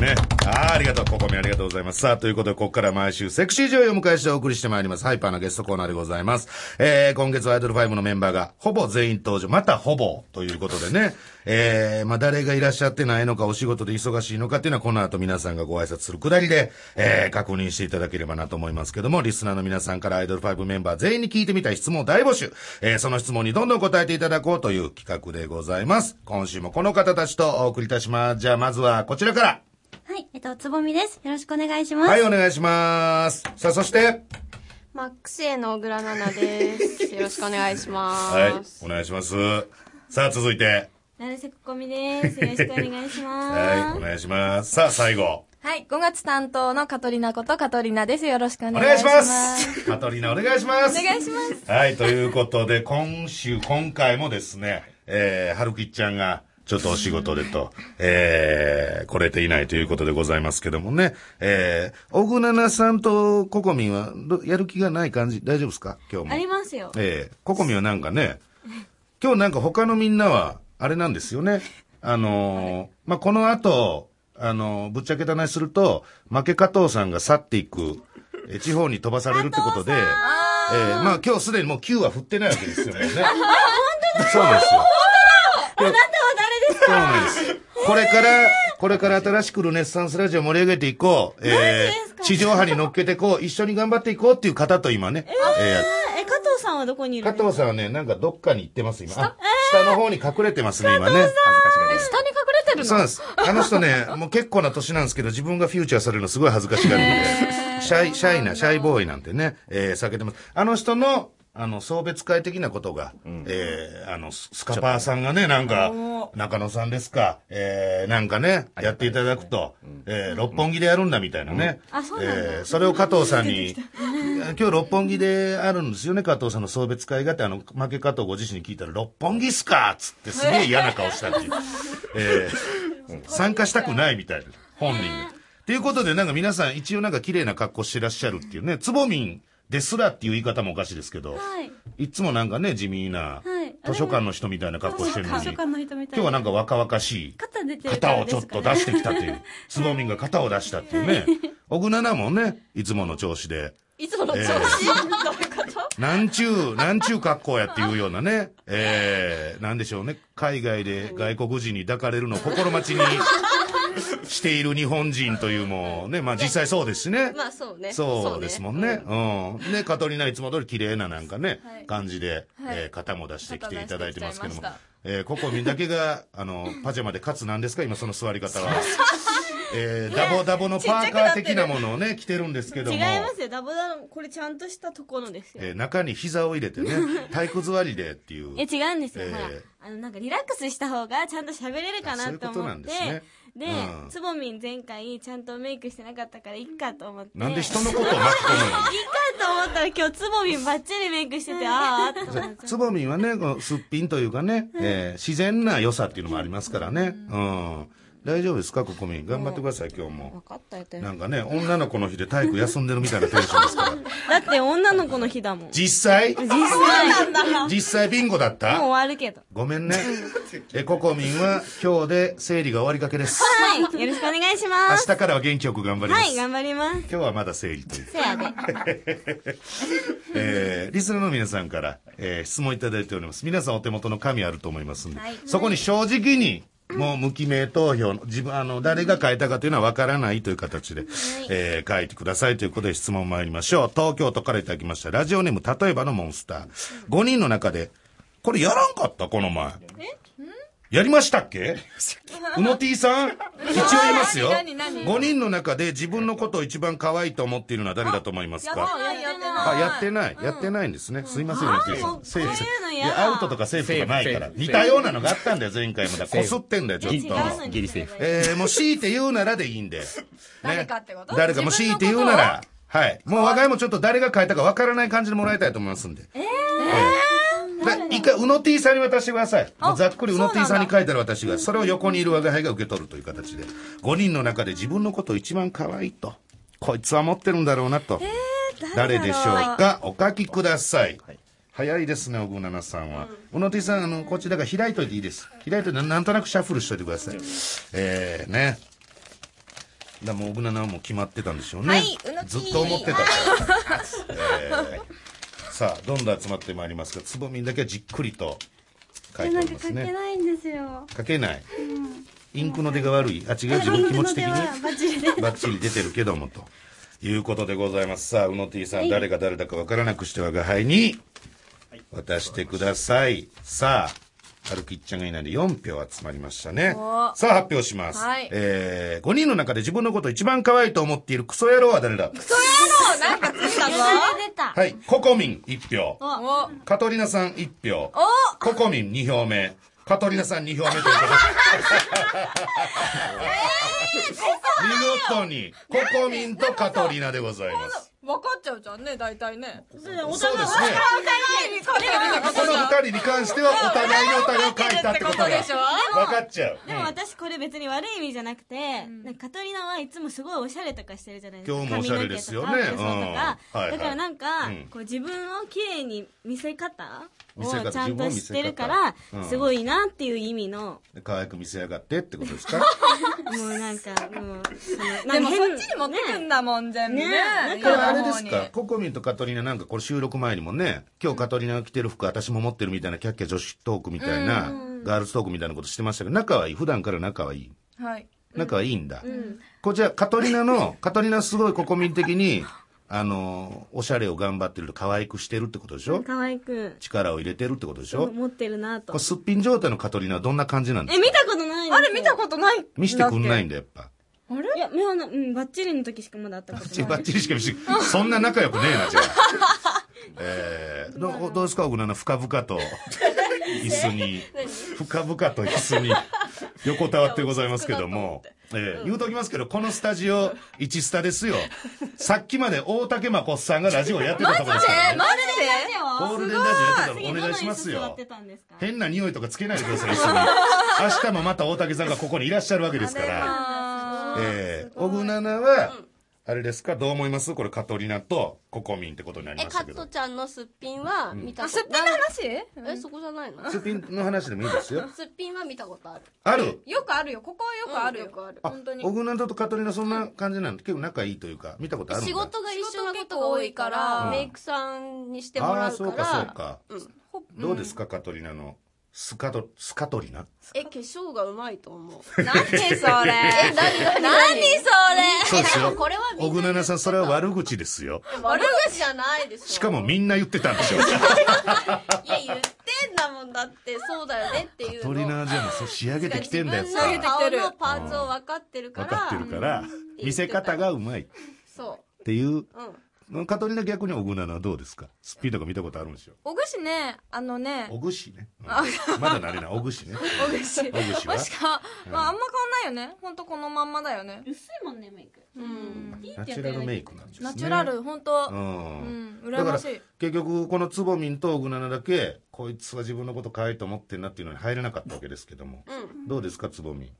ね。ああ、ありがとう。ここもありがとうございます。さあ、ということで、ここから毎週、セクシー女優を迎えしてお送りしてまいります。ハイパーなゲストコーナーでございます。えー、今月はアイドル5のメンバーが、ほぼ全員登場。またほぼ、ということでね。えー、まあ、誰がいらっしゃってないのか、お仕事で忙しいのかっていうのは、この後皆さんがご挨拶するくだりで、えー、確認していただければなと思いますけども、リスナーの皆さんからアイドル5メンバー全員に聞いてみたい質問を大募集。えー、その質問にどんどん答えていただこうという企画でございます。今週もこの方たちとお送りいたします。じゃあ、まずはこちらから。
はい、えっと、つぼみです。よろしくお願いします。
はい、お願いします。さあ、そして、
マックス A の小倉奈々です。よろしくお願いします。
はい、お願いします。さあ、続いて、
なるせここみです。よろしくお願いします。
はい、お願いします。さあ、最後、
はい、5月担当のカトリナことカトリナです。よろしくお
お
願いし
願いしま
ます。
す。カトリーナ、お願いします。
お願いします。
はい、ということで、今週、今回もですね、えー、はるきちゃんが、ちょっとお仕事でと、えー、来れていないということでございますけどもね、えー、小倉奈さんとココミンは、どやる気がない感じ、大丈夫ですか？今日も。
ありますよ。
ええココミはなんかね、今日なんか他のみんなは、あれなんですよね。あのーまあ、この後、あのーぶっちゃけた話すると、負け加藤さんが去っていく、え地方に飛ばされるってことで、ええまあ今日すでにもう9は振ってないわけですよね。そうですよ。あなたは誰ですか？そうなんです。これから、これから新しくルネッサンスラジオ盛り上げていこう。えー、地上波に乗っけていこう。一緒に頑張っていこうっていう方と今ね。えー
え、加藤さんはどこにいる
加
んですか
藤さんはね、なんかどっかに行ってます、今。あ下の方に隠れてますね、今ね。
下に隠れてるの？
そうなんです。あの人ね、もう結構な年なんですけど、自分がフューチャーされるのすごい恥ずかしがるんで、シャイ、シャイな、シャイボーイなんてね、えー、避けてます。あの人の、あの、送別会的なことが、えー、あの、ススカパーさんがね、なんか、中野さんですか、えー、なんかね、やっていただくと、えー、六本木でやるんだみたいなね。
うなんだ。
えー、それを加藤さんに、今日六本木であるんですよね、加藤さんの送別会がって、あの、負け加藤ご自身に聞いたら、六本木っすかっつってすげえ嫌な顔したっていう。えー、参加したくないみたいな、本人が。ということで、なんか皆さん一応なんか綺麗な格好してらっしゃるっていうね、つぼみんですらっていう言い方もおかしいですけど、
はい。
いつもなんかね、地味な、
はい。
図書館の人みたいな格好してるのに、今日はなんか若々しい、
肩
をちょっと出してきたという、つぼみんが肩を出したっていうね、小倉奈もね、いつもの調子で、
いつもの調子、
え
どういうこと？
なんちゅう、なんちゅう格好やっていうようなね、えー、なんでしょうね、海外で外国人に抱かれるのを心待ちにしている日本人というもうね、まあ実際そうですしね。
まあそうね。
そうですもんね。うん。ね、カトリナいつも通り綺麗ななんかね、
はい
感じで、
はい
えー肩も出してきていただいてますけども。えー、ココミンだけが、あの、パジャマで勝つなんですか？今その座り方は。えー、ダボダボのパーカー的なものをね、着てるんですけども。
違いますよ。ダボダボ、これちゃんとしたところですよ。
えー中に膝を入れてね、体育座りでっていう。
え、違うんですよ。
えー
あの、なんかリラックスした方がちゃんと喋れるかなと
あそういうことな
思って
んですね、
で
うん、
つぼみん前回ちゃんとメイクしてなかったからいっかと思って。
なんで人のことを巻き込む
いいかと思ったら今日つぼみんバッチリメイクしてて、あーあ
つぼみんはね、このすっぴんというかね、えー自然な良さっていうのもありますからね。うん。大丈夫ですか、ココミン。頑張ってください、今日も
分。かったよって。
なんかね、女の子の日で体育休んでるみたいなテンションですから。
う。だって女の子の日だもん。
実際？
実際。
実際ビンゴだっ
もう
た
終わるけど。
ごめんね。え、ココミンは今日で生理が終わりかけです。
はい。よろしくお願いし
明
ます。
日からは元気よく頑張ります。
はい、頑張ります。
今日はまだ生理という。
せやで。
えー、リスナーの皆さんから、えー質問いただいております。皆さんお手元の紙あると思いますんで、
はい
そこに正直に、もう無記名投票の、自分、あの、誰が書いたかというのはわからないという形で、えー書いてくださいということで質問参りましょう。東京都からいただきました。ラジオネーム、例えばのモンスター。5人の中で、これやらんかったこの前。やりましたっけ？うの T さん？一応言いますよ。
何何何
？5人の中で自分のことを一番可愛いと思っているのは誰だと思いますか？
やってない。
あ、やってない。やってないんですね。すいません、ゆきさん。セーフ。
い
アウトとかセーフとかないから似たようなのがあったんだよ、前回も。だこすってんだよ、ちょっと。
ギリセーフ
えー、もう強いて言うならでいいんで。ね
誰かってこと？
誰かもう強いて言うなら。はい。もう我が家もちょっと誰が書いたかわからない感じでもらいたいと思いますんで。えー、で一回、うの T さんに渡してください。もうざっくりうの T さんに書いたら私が、それを横にいる我が輩が受け取るという形で、5人の中で自分のことを一番可愛いと、こいつは持ってるんだろうなと、誰でしょうか、お書きください。早いですね、小倉奈さんは。うの T さん、あの、こちらが開いといていいです。開いといて、なんとなくシャッフルしといてください。えー、ね。だもう小倉奈はもう決まってたんでしょうね。
はいうの T
ずっと思ってたと。えーさあ、どんどん集まってまいりますが、つぼみんだけはじっくりと書いて
なんか
おりますね。
書けないんですよ。
書けない。インクの出が悪い。あ、違う、自分気持ち的に？
バッチリ
出てるけども、ということでございます。さあ、うの T さん、誰が誰だかわからなくして我が輩に渡してください。さあ、はるきっちゃんがいないんで4票集まりましたね。
お
さあ、発表します。
はい
えー、5人の中で自分のことを一番可愛いと思っているクソ野郎は誰だ？
そうなんかついたぞ。
はい、ココミン1票。
お
カトリナさん1票。
お
ココミン2票目。カトリナさん2票目ということで。見事に、ココミンとカトリナでございます。
分かっちゃうじゃんね、大体ね。
そうですね。
こ
この二人に関してはお互いのお互いを書いたってことが
でしょ
分かっちゃう。
でも私これ別に悪い意味じゃなくて、なんかカトリナはいつもすごいおしゃれとかしてるじゃないですか。
今日もおしゃれですよね。
髪の毛とか
う
だからなんか、
うん。
こう自分を綺麗に見せ方をちゃんと知ってるからすごいなっていう意味の、
可愛く見せやがってってことですか？
もうなんか、もう、
でもそ
変
っちに持ってくんだもん、全部ね。
あれですか？ココミンとカトリナなんかこれ収録前にもね、今日カトリナが着てる服私も持ってるみたいなキャッキャ女子トークみたいな、ガールズトークみたいなことしてましたけど、仲はいい？普段から仲はいい？
はい。
仲はいいんだ。こちら、カトリナの、カトリナすごいココミン的に、あの、おしゃれを頑張ってると可愛くしてるってことでしょ？
可愛く
力を入れてるってことでしょ？
持ってるな
ことれ。すっぴん状態のカトリナはどんな感じなんで
え、
すか？
見たことない
あれ見たことない
見してくんないん
だ
だ、やっぱ。
いや、目はな、うん、バッチリの時しかまだ会ったことない。
バッチリしか見せそんな仲良くねえな、じゃあ。えー、どうどうですか、小倉の深々と、椅子に、深々と椅子に横たわってございますけども、えー、言うときますけど、このスタジオ、1スタですよ。さっきまで大竹まこさんがラジオやってたとこですからね。
マジ
ゴールデンラジオやってたのお願いしますよ。変な匂いとかつけないでください、一緒に。明日もまた大竹さんがここにいらっしゃるわけですから。えー、小倉奈は、あれですか？どう思います？これカトリナとココミンってことになり
え、
ましたけど。
カット。ちゃんのすっぴんは見た
あ、
こと
すっぴんの話？
え、そこじゃないの？
すっぴんの話でもいいですよ。
すっぴんは見たことある。
ある？
よくあるよ。ここはよくあるよ。
うんよくある。
あ
本当に。
小倉とカトリナそんな感じなんで結構仲いいというか、見たことあるんだ。
仕事が一緒なことが多いから、
うん。
メイクさんにしても
ああ、
ら。う
そうかそうか。
うん。
どうですか、カトリナのスカト、スカトリナ？
え、化粧がうまいと思う。
何それ？
え、何？何
何それ？
そうですよ。
これは
小倉奈さん、それは悪口ですよ。
悪口じゃないでしょ。
しかもみんな言ってたんでしょ。
いや、言ってんだもんだって、そうだよねっていうの。
カトリナはじゃあもうそう仕上げてきてんだよ
自分の
さ。
顔のパーツを分かってるから。
分かってるから、見せ方がうまいっ
そ
ていう。
う。うん。
カトリナ逆に小倉奈はどうですかスピードが見たことあるん。ですよ。
おぐしね、あのね、
おぐしね。うん。まだなれない。おぐしね。
おぐし。
おぐしは
しか、まああん。ま変わん。ないよね。ほん。とこのまん。まだよね。
薄いもん。ね、メイク。
うん。
ナチュラルメイクなん。ですね。
ナチュラル、ほん。と
う。ん。
うん、羨ましい。
結局このつぼみん。と小倉奈だけこいつは自分のこと可愛いと思ってん。なっていうのに入れなかったわけですけども、
うん。
どうですかつぼみん、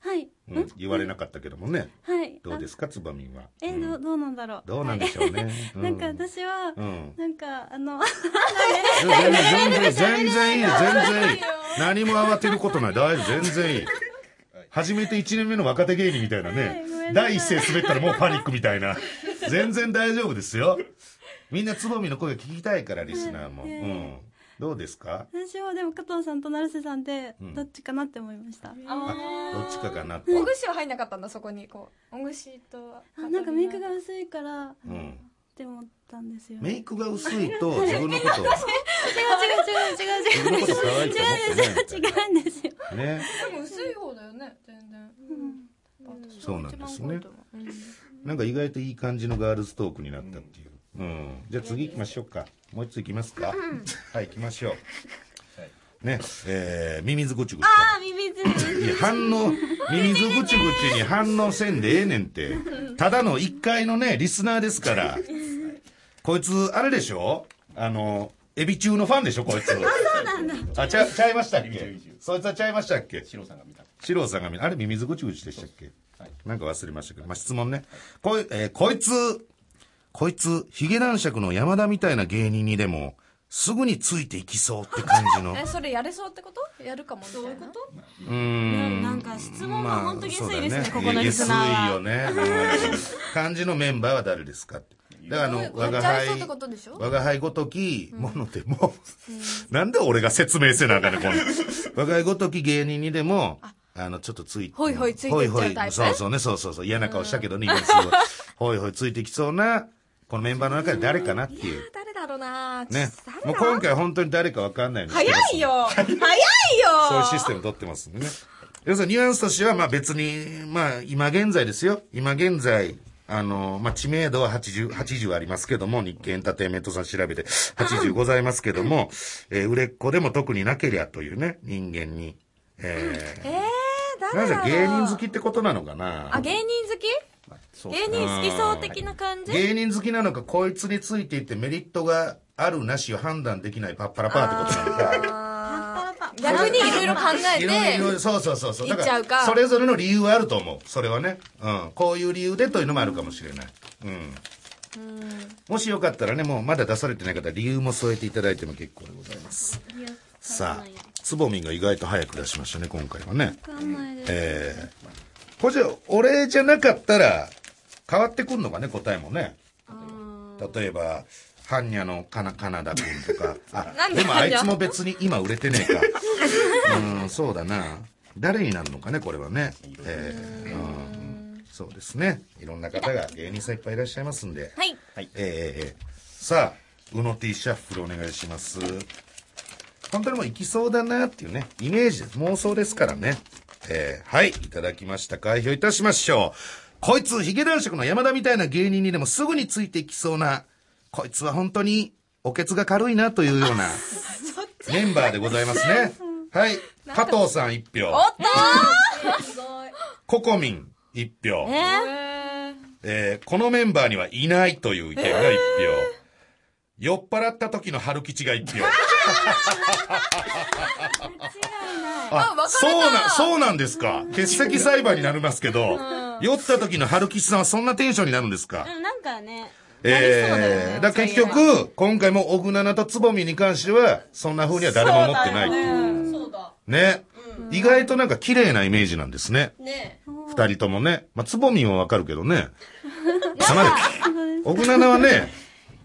はい。
うん、言われなかったけどもね。
はい。
どうですかつぼみんは？
え、
うん。
どうどうなんだろう。
どうなんでしょうね、う
なんか私は
う、ん。
なんか、あの、
全然全然全然いいよ全然いい。何も慌てることない。大丈夫全然いい。初めて1年目の若手芸人みたいなね、
はい
第一声滑ったらもうパニックみたいな。全然大丈夫ですよ。みんなつぼみの声聞きたいからリスナーも、
はい
うん、どうですか？
私はでも加藤さんと成瀬さんで
うん、
どっちかなって思いました。
あどっちかかなって
おぐしは入んなかったんだ、そこに。こう。おぐしと。
あなんかメイクが薄いから、っ
うん
て思ったんですよ。
メイクが薄いと自分のことを
違う違う違う違う違う
自分のこと可愛いと思ってないみたいな
違うんですよ。
ね
でも薄い方だよね、全然。
そうなんですね
ううん
なんか意外といい感じのガールズトークになったっていう。うん。じゃあ次行きましょうか。もう一つ行きますか。はい、行きましょう。ね、えー、ミミズぐちぐち。
あ、ミミズ。
いや、反応、ミミズぐちぐちに反応せんでええねんって。ただの一回のね、リスナーですから。こいつ、あれでしょ？あの、エビ中のファンでしょ、こいつ。あ、そうなんだ。あ、ちゃ、ちゃいましたっけ？そいつはちゃいましたっけ？
シロさんが見た。
四郎さんが見あれ、ミミズぐちぐちでしたっけ？
はい
なんか忘れましたけど。まあ、質問ね。こい、えーこいつ、こいつ、ヒゲ男爵の山田みたいな芸人にでも、すぐについていきそうって感じの。
えそれやれそうってこと？やるかもみたいな？
うーん。
なんか質問が本当に安いですね、
まあ
ここのリスナーは。
そうだねいや安いよね。うん感じのメンバーは誰ですかって。だからあの、我が輩
ちゃありそうって、ことでしょ？
我が輩ごときものでも、なんで俺が説明せなあかんねん、この。我が輩ごとき芸人にでも、あの、ちょっとついて。
ほいほいついていっちゃうタイプね
そうそうね、そうそうそう。嫌な顔したけどね、今すごい。ほいほいついてきそうな、このメンバーの中で誰かなっていう。
誰だろうな
ね。もう今回本当に誰かわかんない
早いよ。早いよ。
そういうシステム取ってますんでね。要するにニュアンスとしては、まあ別に、まあ今現在ですよ。今現在、あの、まあ知名度は80、80ありますけども、日経エンターテインメントさん調べて。80ございますけども、えー売れっ子でも特になけりゃというね、人間に。えー、
えー、
な
誰だろう
ぜ芸人好きってことなのかな。
あ芸人好き？芸人好きそう的な感じ？
芸人好きなのか、こいつについていってメリットがあるなしを判断できないパッパラパーってことなのか。
逆にいろいろ考えて
そうそうそうそう。
言っちゃうか
それぞれの理由はあると思う。それはね。うん。こういう理由でというのもあるかもしれない。うん。もしよかったらね、もうまだ出されてない方は理由も添えていただいても結構でございます。さあ、つぼみんが意外と早く出しましたね、今回はね。えー、これじゃ、俺じゃなかったら、変わってくんのかね、答えもね。例えば、ハンニャのカナ、カナダ君とか。あ
で
でもあいつも別に今売れてねえか。うん、そうだな。誰になるのかね、これはね。えーうん、そうですね。いろんな方が芸人さんいっぱいいらっしゃいますんで。
はい
えーえーえーさあ、うの T シャッフルお願いします。本当にもう行きそうだなっていうね、イメージです。妄想ですからね。えーはい、いただきました。開票いたしましょう。こいつ、ヒゲ男爵の山田みたいな芸人にでもすぐについていきそうな、こいつは本当に、おけつが軽いなというような、メンバーでございますね。はい、加藤さん一票。
おっと
ココミン一票。えー？このメンバーにはいないという意見が一票。酔っ払った時の春吉が一票。あ、そうな、そうなんですか。欠席裁判になりますけど、酔った時の春吉さんはそんなテンションになるんですか？
うんなんかね、
ええだから結局、今回も小ナナとつぼみに関しては、そんな風には誰も思ってないっていう。
そうだ。
ね。意外となんか綺麗なイメージなんですね。
ね
二人ともね。まあ、つぼみんはわかるけどね。かなり、小ナナはね、
い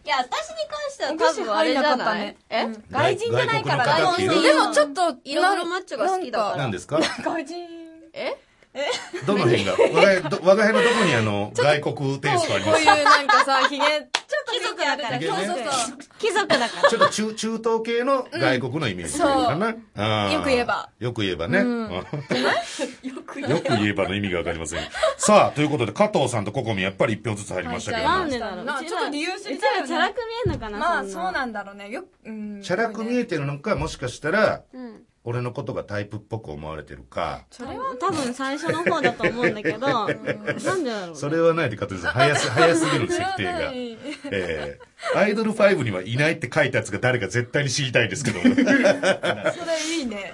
や、私に関しては多分あれじゃない？え？
外人じゃないから
外国の方っていう。
でもちょっと
いろいろマッチョが好きだから。
何ですか？
外人。
え？
どの辺が？我が家ど我が家のどこにあの、外国テイストあります？
こういうなんかさひげちょっと
貴族だから
そうそうそう。
貴族だから。
ちょっと中、中東系の外国のイメージかな？あー。
よく言えば。
よく言えばね。うん。よく言えば。の意味がわかりません。さあ、ということで、加藤さんとココミやっぱり一票ずつ入りましたけど。も。
なんでだろう？ち
ょっと理由知
うち
りたいよね。
らチャラく見えんのかな
まあ
ん
そうなんだろうね。ようん。
チャラく見えてるのか、もしかしたら、
うん。
俺のことがタイプっぽく思われてるか。
それは
多分最初の方だと思うんだけど、なんでだろうね。
それはないで、加藤さん。早す、早すぎる設定が。えー、アイドル5にはいないって書いたやつが誰か絶対に知りたいですけど。ね
それいいね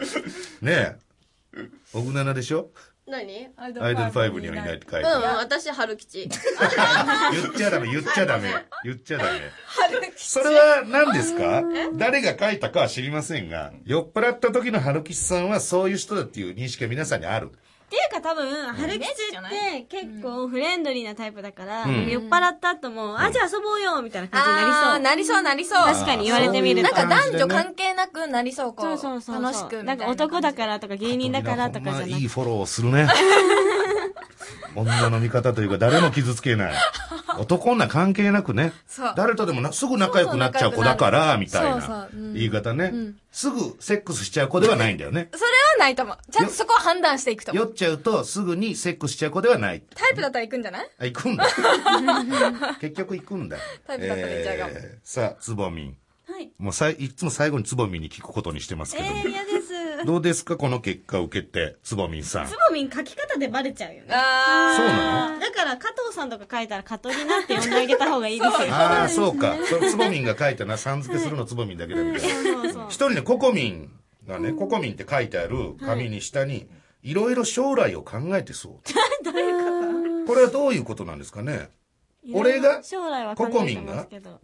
え。オグナナでしょ？
何？
アイ
アイドル5にはいないって書いて
うん。私、春吉。
言っちゃダメ、言っちゃダメ。言っちゃダメ。それは何ですか？誰が書いたかは知りませんが、酔っ払った時の春吉さんはそういう人だっていう認識が皆さんにある。
っていうか多分、春吉って結構フレンドリーなタイプだから、
うん。
酔っ払った後も、あ、じゃあ遊ぼうよみたいな感じになりそう。
なりそうなりそう。
確かに言われてみると。
なんか男女関係なくなりそうこ
そううそうそうそう。
楽しくな
なんか男だからとか芸人だからとかじゃな
いいフォローをするね。女の味方というか誰も傷つけない。男女関係なくね。誰とでもなすぐ仲良くなっちゃう子だから、みたいな
うん
言い方ね。すぐセックスしちゃう子ではないんだよね。
それはないと思うちゃんとそこは判断していくと思う
酔っちゃうとすぐにセックスしちゃう子ではない。
タイプだったら行くんじゃない？
あ、行くんだ。結局行くんだ。
タイプだったら行っちゃうかも
えーさあ、つぼみん。
はい。
もうさい、いつも最後につぼみんに聞くことにしてますけども。
えー、嫌です。
どうですかこの結果を受けて、つぼみんさん。
つぼみん書き方でバレちゃうよね。
あ
そうなの？
だから、加藤さんとか書いたら、カトリナって呼んであげた方がいいですよ。
ああ、そうか。つぼみんが書いたな、さん付けするのつぼみんだけだみたいな。
そうそう
一。人ね、ココミンがね、ココミンって書いてある紙に下に、いろいろ将来を考えてそう。これはどういうことなんですかね？俺が
将来は考えてますけど。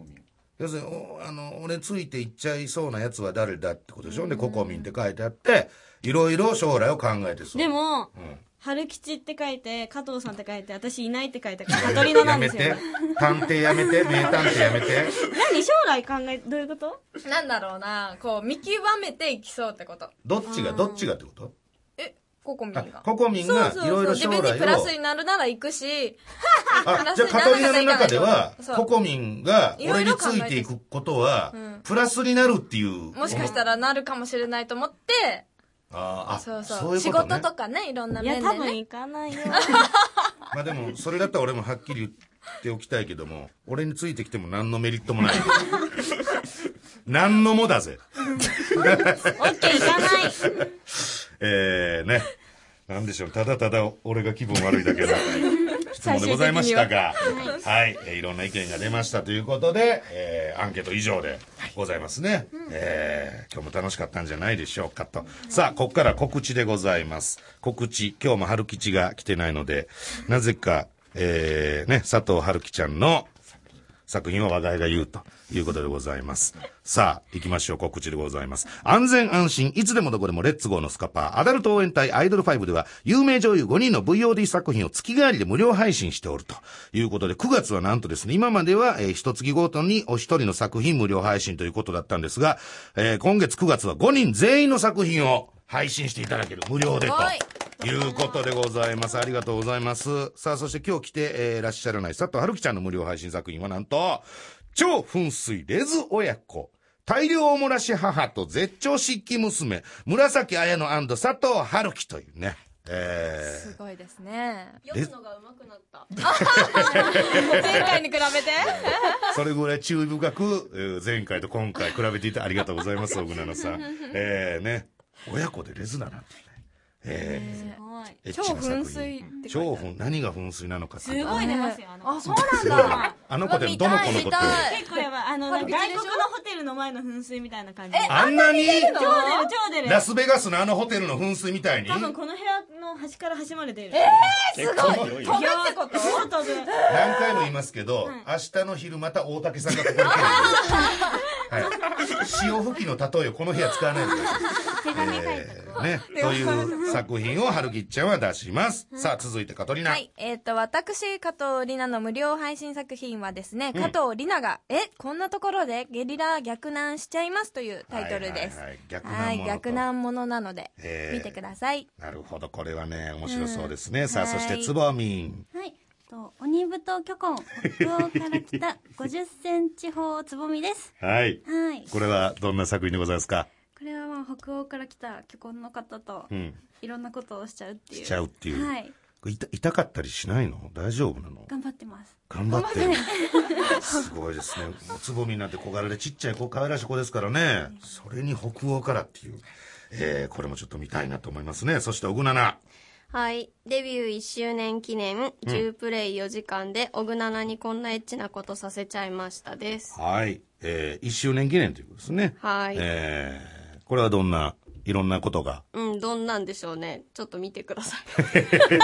要するに、おあの、俺ついていっちゃいそうなやつは誰だってことでしょ？で、ココミンって書いてあって、いろいろ将来を考えてそう。
でも、
うん
春吉って書いて、加藤さんって書いて、私いないって書いたから、カトリナな
やめて
んですよ。。
探偵やめて。名探偵やめて。
何将来考え、どういうこと？
ーなんだろうなこう見極めていきそうってこと
どっちが、どっちがってこと？
えココミン
あ
が
ココミンがいろいろ
そう自
将来を。
分にプラスになるなら行くし
あ、じゃあカトリナの中ではココミンが
いろ
俺についていくことは
うん、
プラスになるっていう。
もしかしたらなるかもしれないと思って
あーあ、
そうそう
そういうことね
仕事とかねいろんない
や、
面でね
多分行かないよ。
まあでも、それだったら俺もはっきり言っておきたいけども、俺についてきても何のメリットもない。何のもだぜ。
オッケー行かない。
えー、ね。なんでしょう、ただただ俺が気分悪いだけの 質問でございましたが、はい、えーいろんな意見が出ましたということで、えーアンケート以上でございますね。えー今日も楽しかったんじゃないでしょうかと。さあ、ここから告知でございます。告知、今日も春吉が来てないので、なぜか、えー、ね、佐藤春樹ちゃんの作品は話題が言うということでございます。さあ、行きましょう。告知でございます。安全安心、いつでもどこでもレッツゴーのスカパー、アダルト応援隊アイドル5では、有名女優5人の VOD 作品を月替わりで無料配信しておるということで、9月はなんとですね、今までは、えー、一月ごとにお一人の作品無料配信ということだったんですが、えー今月9月は5人全員の作品を配信していただける。無料でと。
はい
いうことでございます。ありがとうございます。さあ、そして今日来て、えーいらっしゃらない佐藤春樹ちゃんの無料配信作品はなんと、超噴水レズ親子。大量おもらし母と絶頂漆器娘、紫綾乃佐藤春樹というね。え
すごいですね
読むのが上手くなった。
前回に比べて
ー、それぐらい注意深く、えー前回と今回比べていてありがとうございます、小倉野さん。えー、ね。親子でレズだなんてね。えー
すごい。
エッチな作品
超噴水って
超
る
噴何が噴水なのか
すごい出ますよ、あの。
あそうなんだ
あの子でどの子のこと
見たい
結構やばい。あの、なんか外国のホテルの前の噴水みたいな感じ。
あんなに？
超出る、超出る。
ラスベガスのあのホテルの噴水みたいに？
多分この部屋の端から端まで出る。
結構広いよ
飛ぶってこと
超飛ぶ。
何回も言いますけど、明日の昼また大竹さんがここに来るんです。はい。潮吹きの例えをこの部屋使わないでください。
手紙書いて。
えーね、という作品を春吉ちゃんは出します。さあ、続いてカトリナ。
はい。えっ、と、私、加藤里奈の無料配信作品はですね、加藤里奈が、え、こんなところでゲリラ逆難しちゃいますというタイトルです。
はいはいはい逆難
はいものなので、
えー
見てください。
なるほど、これはね、面白そうですね。さあ、
はい
そしてつぼみん。
はい。と、鬼太巨根、北欧から来た 50センチ方つぼみです。
はい。
はい。
これはどんな作品でございますか？
これはまあ北欧から来た巨根の方と
う、ん。
いろんなことをしちゃうっていう。
しちゃうっていう。
はい。
痛痛かったりしないの？大丈夫なの？
頑張ってます。
頑張ってる。すごいですね。つぼみなんて小柄でちっちゃい子、可愛らしい子ですからね。それに北欧からっていう。えー、これもちょっと見たいなと思いますね。そして、小倉菜。
はい。デビュー1周年記念、10プレイ4時間で、オグナナにこんなエッチなことさせちゃいましたです。
はい。えー、1周年記念ということですね。
はい
えー、これはどんな、いろんなことが、
うん、どんなんでしょうね。ちょっと見てください。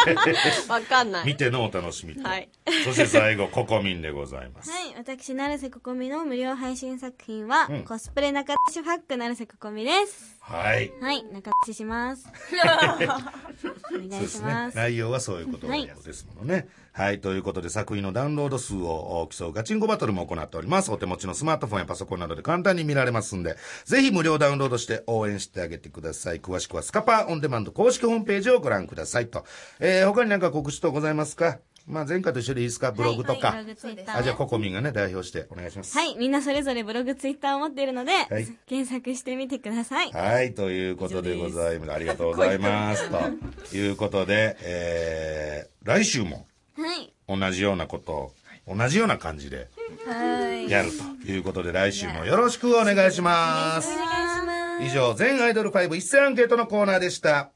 わかんない。
見てのお楽しみと。
はい
そして最後、ココミンでございます。
はい。私、成瀬ここみの無料配信作品は、
うん
コスプレ中出しファック成瀬ここみです。
はい。
はい。中出しします。お願い
そうですね
しま。す。
内容はそういうこと
はい
ですものね。はい。ということで作品のダウンロード数を競うガチンコバトルも行っております。お手持ちのスマートフォンやパソコンなどで簡単に見られますんで、ぜひ無料ダウンロードして応援してあげてください。詳しくはスカパーオンデマンド公式ホームページをご覧くださいと。えー、他になんか告知とございますか？まあ前回と一緒でいいですか？ブログとか。
はいブログツイッター
あ、じゃあココミンがね、代表してお願いします。
はい。みんなそれぞれブログ、ツイッターを持っているので、
い
検索してみてください。
はい、ということでございます。ありがとうございます。ということで、えー、来週も
はい。
同じようなことを、同じような感じで
はい。
やるということで、来週もよろしくお願いします。
お願いします。
以上、全アイドル5一斉アンケートのコーナーでした。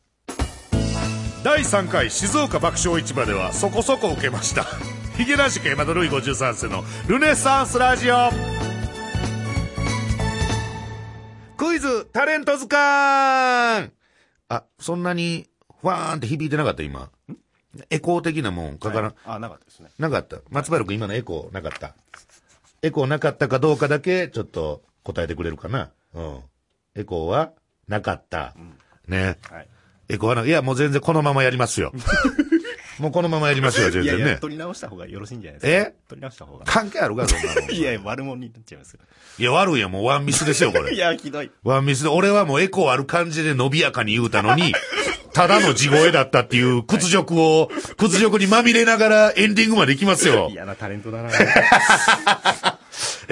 第3回静岡爆笑市場ではそこそこ受けました。ヒゲラジカ山田ルイ53世のルネサンスラジオ。クイズタレント図鑑あ、そんなに、ファーンって響いてなかった今。エコー的なもんかからん。
あ、なかったですね。
なかった。松原君今のエコーなかった。エコーなかったかどうかだけちょっと答えてくれるかな。うん。エコーはなかった。ね。
はい。
エコーはな、いやもう全然このままやりますよ。もうこのままやりますよ、全然ね
いやいや、。取り直した方がよろしいんじゃないですか。
え？
取り直した方が。
関係あるか、そんなの。
いやいや、悪者になっちゃいますよ。
いや、悪いや、もうワンミスですよ、これ。
いや、ひどい。
ワンミスで、俺はもうエコーある感じで伸びやかに言うたのに、ただの地声だったっていう屈辱を、屈辱にまみれながらエンディングまで行きますよ。
嫌なタレントだな。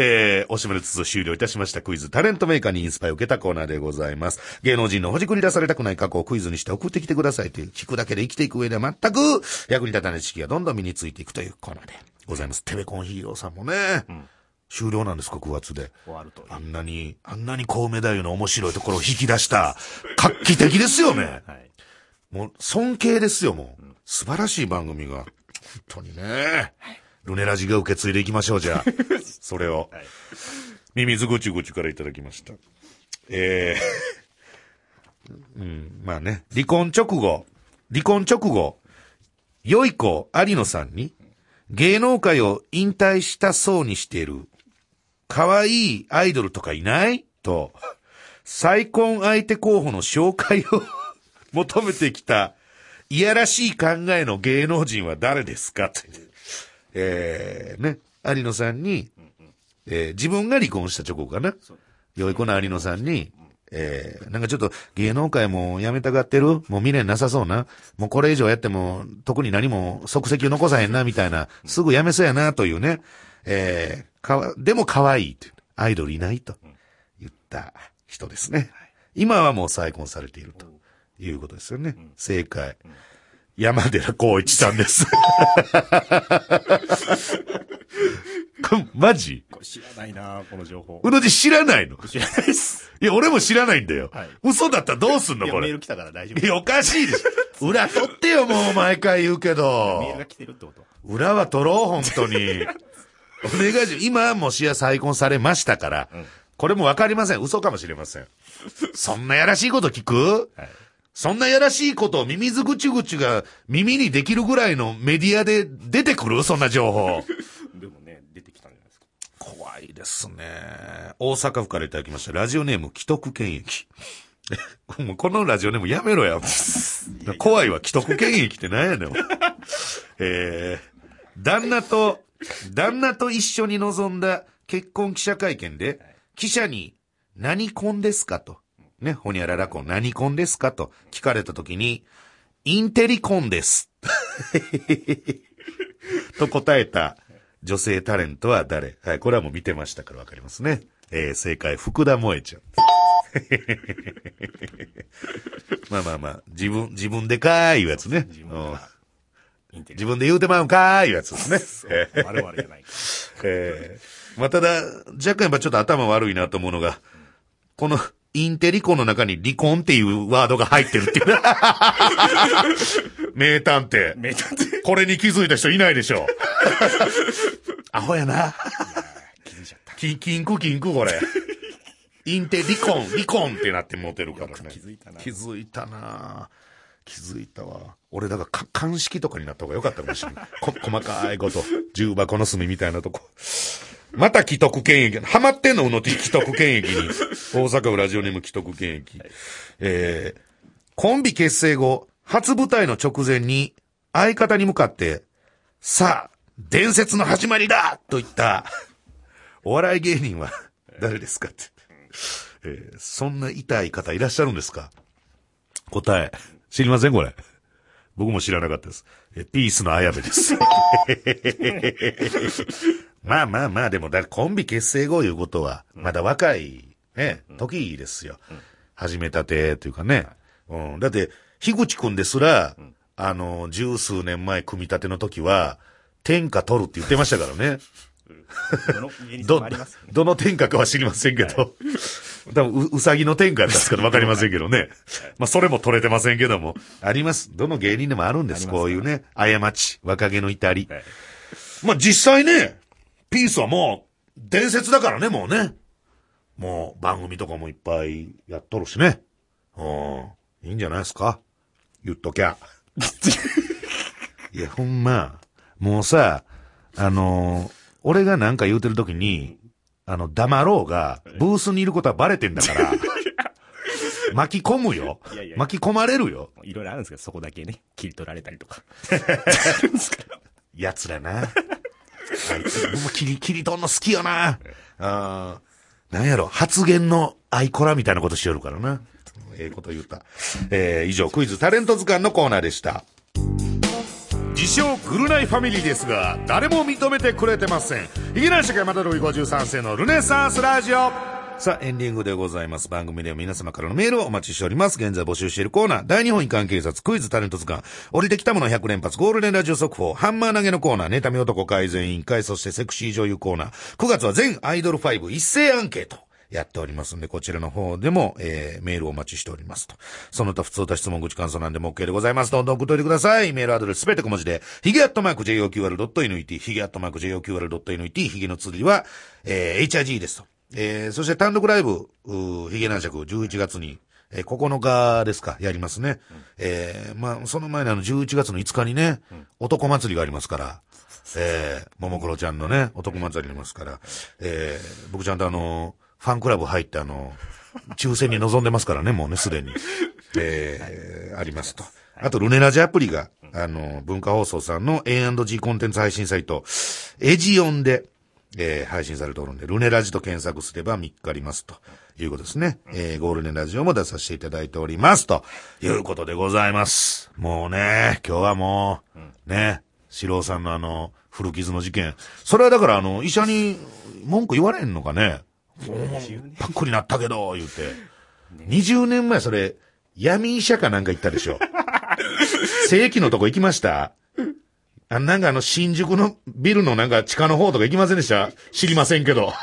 えー、おしまれつつ終了いたしましたクイズタレントメーカーにインスパイを受けたコーナーでございます。芸能人のほじくり出されたくない過去をクイズにして送ってきてくださいという、聞くだけで生きていく上では全く役に立たない知識がどんどん身についていくというコーナーでございます。テレコンヒーローさんもね、終了なんですか、9月で。
終わるという。
あんなに、あんなにコウメ太夫の面白いところを引き出した、画期的ですよね。
はい。
もう、尊敬ですよ、もう。素晴らしい番組が。本当にね。ルネラジが受け継いでいきましょう、じゃあ。それを。
はい
ミミズぐちぐちからいただきました。えー、うん、まあね、離婚直後、離婚直後、良い子有野さんに、芸能界を引退したそうにしている、可愛いアイドルとかいない？と、再婚相手候補の紹介を 求めてきた、いやらしい考えの芸能人は誰ですか？って。えー、ね、有野さんに、えー自分が離婚した直後かな。良い子の有野さんに、えーなんかちょっと芸能界も辞めたがってる？もう未練なさそうな？もうこれ以上やっても特に何も足跡を残さへんなみたいな、すぐ辞めそうやなというね、えーかわ、でも可愛いというアイドルいないと言った人ですね。今はもう再婚されているということですよね。正解。山寺宏一さんです。マジ？
これ知らないなこの情報。
うのじ知らないの？
知らないです。
いや、俺も知らないんだよ。
はい
嘘だったらどうすんのこれ？
メール来たから大丈夫。
いや、おかしいでしょ。裏取ってよ、もう毎回言うけ
メール
ど
が。来てるってこと？
裏は取ろう、本当に。お願いします。今、もしや再婚されましたから、これもわかりません。嘘かもしれません。そんなやらしいこと聞く？
はい。
そんなやらしいことをミミズぐちぐちが耳にできるぐらいのメディアで出てくる？そんな情報。
でもね、出てきたんじゃないですか。
怖いですね。大阪府からいただきました。ラジオネーム、既得権益。もうこのラジオネームやめろや。怖いわ、既得権益って何やねん。えー、旦那と、旦那と一緒に臨んだ結婚記者会見で、記者に、何婚ですかと。ね、ほにゃらら婚、何婚ですか？と聞かれたときに、インテリ婚です。と答えた女性タレントは誰？はい、これはもう見てましたからわかりますね。えー、正解、福田萌ちゃん。まあまあまあ、自分、自分でかーいうやつね。
自分
自分で言うてまうんかーいうやつですね。えー
我々じゃないか。
えーまあ、ただ、若干やっぱちょっと頭悪いなと思うのが、この、インテリコの中に離婚っていうワードが入ってるっていうね。名探偵。
名探偵
これに気づいた人いないでしょ。アホやな。
気づいちゃった。
キキンクキンクこれ。インテ離婚、離婚ってなって持てるからね。
気づいたな
気づいたな気づいたわ。俺だからか、鑑識とかになった方がよかったかもしれない。こ細かいこと。重箱の隅みたいなとこ。また既得権益。ハマってんの？うのて既得権益に。大阪府ラジオネーム既得権益。えー、コンビ結成後、初舞台の直前に相方に向かって、さあ、伝説の始まりだと言った、お笑い芸人は誰ですかって。えーそんな痛い方いらっしゃるんですか？答え、知りませんこれ。僕も知らなかったです。えピースの綾部です。まあまあまあ、でもだ、コンビ結成後いうことは、まだ若い、ね、時ですよ。始めたてというかね。うん。だって、樋口くんですら、あの、十数年前組み立ての時は、天下取るって言ってましたからね。
ど。
どの天下かは知りませんけど。多分う、うさぎの天下ですけど、わかりませんけどね。まあ、それも取れてませんけども。あります。どの芸人でもあるんです。こういうね、過ち、若気の至り。
はい
まあ、実際ね、ピースはもう、伝説だからね、もうね。もう、番組とかもいっぱいやっとるしね。うん。いいんじゃないですか言っときゃ。いや、ほんま、もうさ、あのー俺がなんか言うてるときに、あの、黙ろうが、ブースにいることはバレてんだから、巻き込むよ
いやいや。
巻き込まれるよ。
いろいろあるんですけど、そこだけね、切り取られたりとか。
奴らな。あいつ、ほんま切り、切り取んの好きよな。あーなんやろ、発言のアイコラみたいなことしよるからな。ええこと言った。えー、以上、クイズタレント図鑑のコーナーでした。自称グルナイファミリーですが、誰も認めてくれてません。ヒゲ男爵山田ルイ53世のルネサンスラジオ。さあ、エンディングでございます。番組では皆様からのメールをお待ちしております。現在募集しているコーナー、大日本遺憾警察クイズタレント図鑑、降りてきたもの100連発、ゴールデンラジオ速報、ハンマー投げのコーナー、妬み男改善委員会、そしてセクシー女優コーナー、9月は全アイドル5一斉アンケート。やっておりますんで、こちらの方でも、えー、メールをお待ちしておりますと。その他普通た質問口感想なんでも OK でございます。どんどん送っといてください。メールアドレスすべて小文字で、ヒゲアットマーク JOQR.NET、ヒゲアットマーク JOQR.NET、ヒゲの釣りは、えー、HIG ですと。えー、そして単独ライブ、うーヒゲ男爵11月に、えー、9日ですか、やりますね。えー、まあ、その前にあの、11月の5日にね、男祭りがありますから、えー、ももクロちゃんのね、男祭りありますから、えー、僕ちゃんとあの、ファンクラブ入ってあの、抽選に臨んでますからね、もうね、すでに。えー、ありますと。あと、ルネラジアプリが、あの、文化放送さんの A&G コンテンツ配信サイト、エジオンで、えー配信されておるんで、ルネラジと検索すれば見っかりますということですね。えーゴールデンラジオも出させていただいておりますということでございます。もうね、今日はもう、ね、四郎さんのあの、古傷の事件。それはだからあの、医者に文句言われんのかね？パックになったけど、言うて。20年前それ、闇医者かなんか行ったでしょ。正規のとこ行きましたあなんかあの、新宿のビルのなんか地下の方とか行きませんでした？知りませんけど。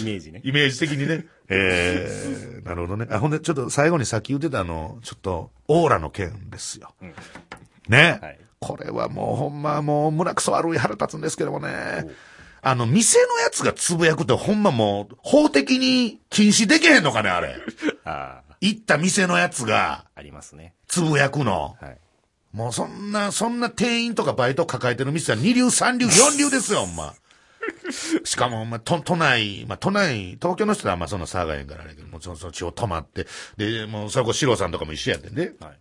イメージね。
イメージ的にね。えー、なるほどね。あ、ほんで、ちょっと最後にさっき言ってたあの、ちょっと、オーラの件ですよ。ね、
はい
これはもうほんまもう胸くそ悪い腹立つんですけどもね。あの、店のやつがつぶやくってほんまもう、法的に禁止できへんのかね、あれ。
ああ、
行った店のやつが、
ありますね。
つぶやくの。
はい。
もうそんな、そんな店員とかバイト抱えてる店は二流、三流、四流ですよ、ほんま。しかも、まあ、都、都内、まあ、都内、東京の人はあんまそんな騒がへんからあれやけど、もうその、地方泊まって、で、もうそれこそ、シロさんとかも一緒やってんで、
はい。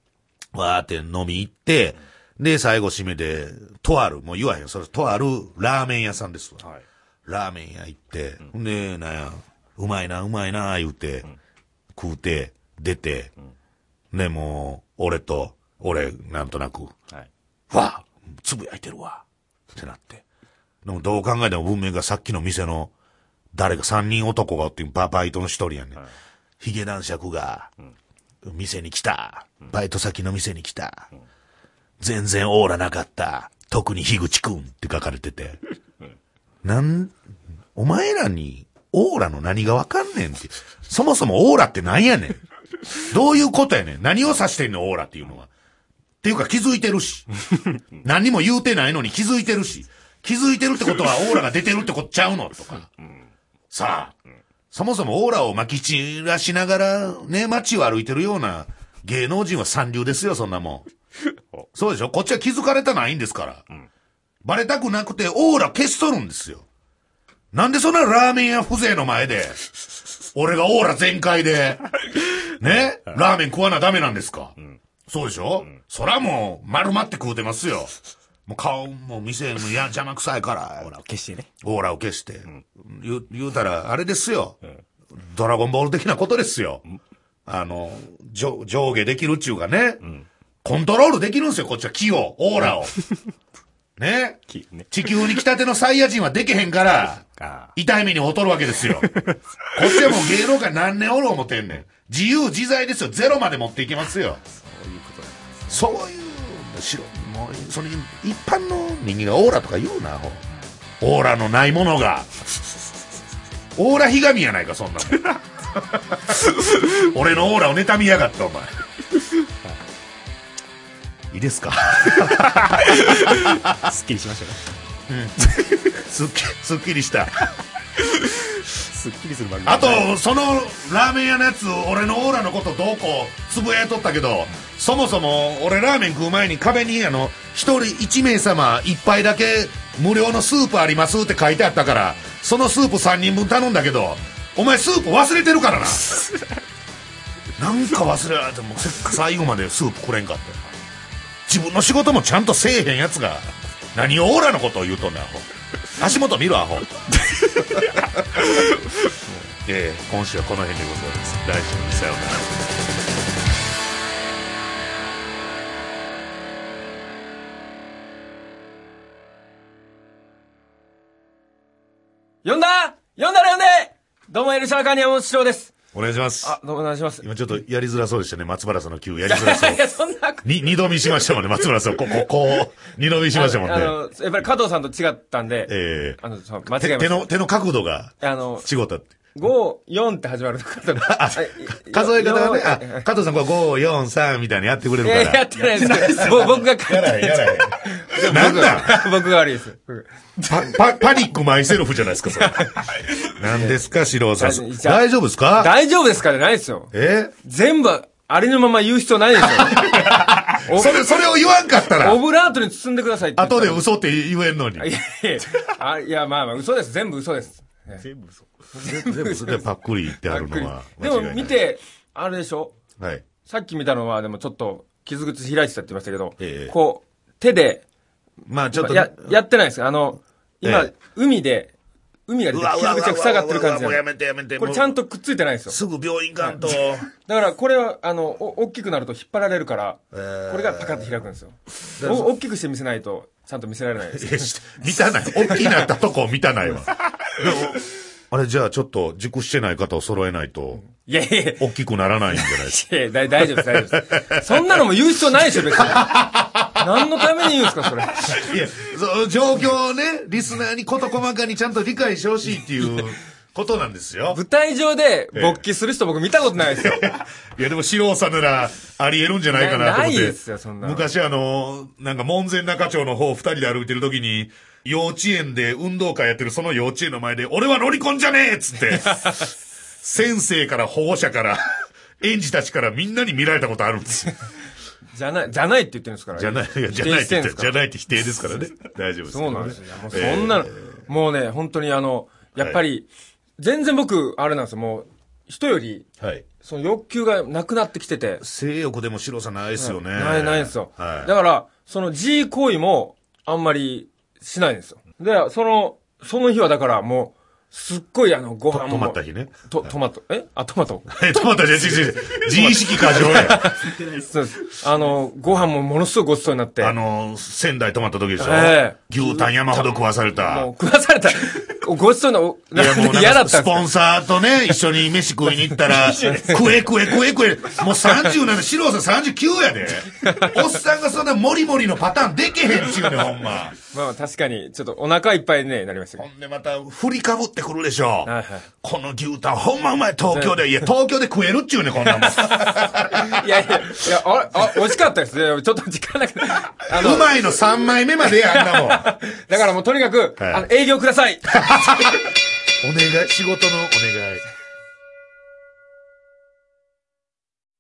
わーって飲み行って、で、最後締めで、とある、もう言わへんよ、それ、とあるラーメン屋さんですわ。
はい。
ラーメン屋行って、ほんで、なんや、うまいな、うまいな、言うて、食うて、出て、ね、もう、俺と、俺、なんとなく、
はい。
わあつぶやいてるわってなって。でもどう考えても文明がさっきの店の、誰か三人男がおってババイトの一人やねん。ヒゲ男爵が、店に来た。バイト先の店に来た。全然オーラなかった。特に樋口くんって書かれてて。なん、お前らにオーラの何がわかんねんって。そもそもオーラって何やねん。どういうことやねん。何を指してんの、オーラっていうのは。っていうか気づいてるし。何にも言うてないのに気づいてるし。気づいてるってことはオーラが出てるってことちゃうのとか。さあ、そもそもオーラを撒き散らしながらね、街を歩いてるような芸能人は三流ですよ、そんなもん。そうでしょ？こっちは気づかれたないんですから。バレたくなくてオーラ消しとるんですよ。なんでそんなラーメン屋風情の前で、俺がオーラ全開で、ね、ラーメン食わなダメなんですか、そうでしょ、そらもう丸まって食うてますよ。もう顔も店のや邪魔くさいから。
ほら、決してね。
オーラを消して。言う言うたら、あれですよ。ドラゴンボール的なことですよ。あの、上上下できるっちゅうかね。コントロールできるんですよ、こっちは気を、オーラを。ね？
きね
地球に来たてのサイヤ人はできへんから、
あ
痛い目に劣るわけですよ。こっちはもう芸能界何年おる思てんねん。自由自在ですよ。ゼロまで持っていきますよ。そういう、しろ、もう、それ、一般の人間がオーラとか言うな、アホオーラのないものが。オーラひがみやないか、そんなもん。俺のオーラを妬みやがった、お前。いいですか？
すっきりしましたね。
すっきすっきりした。
すっきりする番組。
あと、そのラーメン屋のやつ、俺のオーラのことどうこうつぶやいとったけど、そもそも俺ラーメン食う前に壁にあの、一人一名様一杯だけ無料のスープありますって書いてあったから、そのスープ3人分頼んだけど、お前スープ忘れてるからな。なんか忘れられても最後までスープくれんかったよ自分の仕事もちゃんとせえへんやつが、何をオーラのことを言うとんねん、アホ。足元見ろ、アホ。ええ今週はこの辺でございます。来週さようなら。
呼んだ呼んだら呼んでどうもエルシャーカーニアモン師匠です。
お願いします。
あ、どうもお願いします。
今ちょっとやりづらそうでしたね、松原さんの Q やりづらそう
い。や、そんな、
に、二度見しましたもんね、松原さん。ここ、こう、二度見しましたもんね。
あの、やっぱり加藤さんと違ったんで、
ええ
あの、そう間違えまし
手の、手の角度が
た。あの、
違ったって。
5、4って始まる方が。あ
数え方がね、
あ
あ、加藤さんこれ5、4、3みたいにやってくれるから。
ってないです。ぼ僕が書い
やらへん、やらへん。なんだ？
僕が悪いです。
パ、パ、パニックマイセルフじゃないですか、それ。何ですか、四郎さん。大丈夫ですか？
大丈夫ですか？じゃないですよ。
え？
全部、ありのまま言う必要ないですよ。
それ、それを言わんかったら
オ、ブラートに包んでくださいって。
後で嘘って言えんのに。
いや、まあまあ、嘘です。全部嘘です。
全部嘘。全部嘘でパックリってあるのは
でも。見て、あれでしょ？
はい。
さっき見たのは、でもちょっと、傷口開いてたって言いましたけど、
ええ
こう、手で、
まあちょっと、
や、やってないですかあの、今、
ええ
海で、海が出て傷口が塞がってる感じ
もうやめてやめて。
これちゃん
と。
とくっついてないんですよ。
すぐ病院行かんと。
だからこれは、あの、お大きくなると引っ張られるから、
ー
これがパカッと開くんですよ。お大きくして見せないと、ちゃんと見せられないです。
見たない。大きなったとこ見たないわ。あれじゃあちょっと熟してない方を揃えないと、
いやいやいや
大きくならないんじゃないですか？
いや大大丈夫です、大丈夫です。そんなのも言う必要ないでしょ、別に。何のために言うんですか、それ。
いや、そう、状況をね、リスナーに事細かにちゃんと理解してほしいっていうことなんですよ。
舞台上で勃起する人僕見たことないですよ。
いや、でも、四郎さんなら、あり得るんじゃないかなと思って。
ないですよそんなの
昔あの、なんか、門前仲町の方二人で歩いてる時に、幼稚園で運動会やってるその幼稚園の前で、俺は乗り込んじゃねえっつって、先生から保護者から、園児たちからみんなに見られたことあるんですよ。
じゃない、じゃないって言ってるんですから。
じゃない、いやじゃないって言って、じゃないって否定ですからね。大丈夫です。
そうなんですよ。もうそ
えー
んなの、もうね、本当にあの、やっぱり、全然僕、あれなんですよ、もう、人より、
はい。
その欲求がなくなってきてて、
性欲でも白さないですよね。
ない、ないんですよ。
はい。
だから、その G 行為も、あんまりしないんですよ。で、その、その日はだからもう、すっごいあの、ご飯も。
と止まった日ね。
と、トマト。え？あ、トマト？
え、トマトじゃ、違う違う。自意識過剰や。
そうです。あの、ご飯もものすごいごちそうになって。
あの、仙台泊まった時でしょ、
え
牛タン山ほど食わされた。
もう食わされた。ごちそうな、お
いやもうなんか
嫌だった
スポンサーとね、一緒に飯食いに行ったら、食え食え食え食え。もう37、四郎さん39やで。おっさんがそんなモリモリのパターンでけへんちゅうねん、ほんま。
まあ確かに、ちょっとお腹いっぱいにね、なりましたけ
ほんでまた、振りかぶってくるでしょ。
ど。はいはい。
この牛タンほんまうまい、東京で。いや、東京で食えるっちゅうねん、こんなもん。
いやいや、いや、あれ、あ、美味しかったですね。ちょっと時間なくて。
うまいの3枚目までや、あんなもん。
だからもうとにかく、
はい
あの、営業ください。
お願い、仕事のお願い。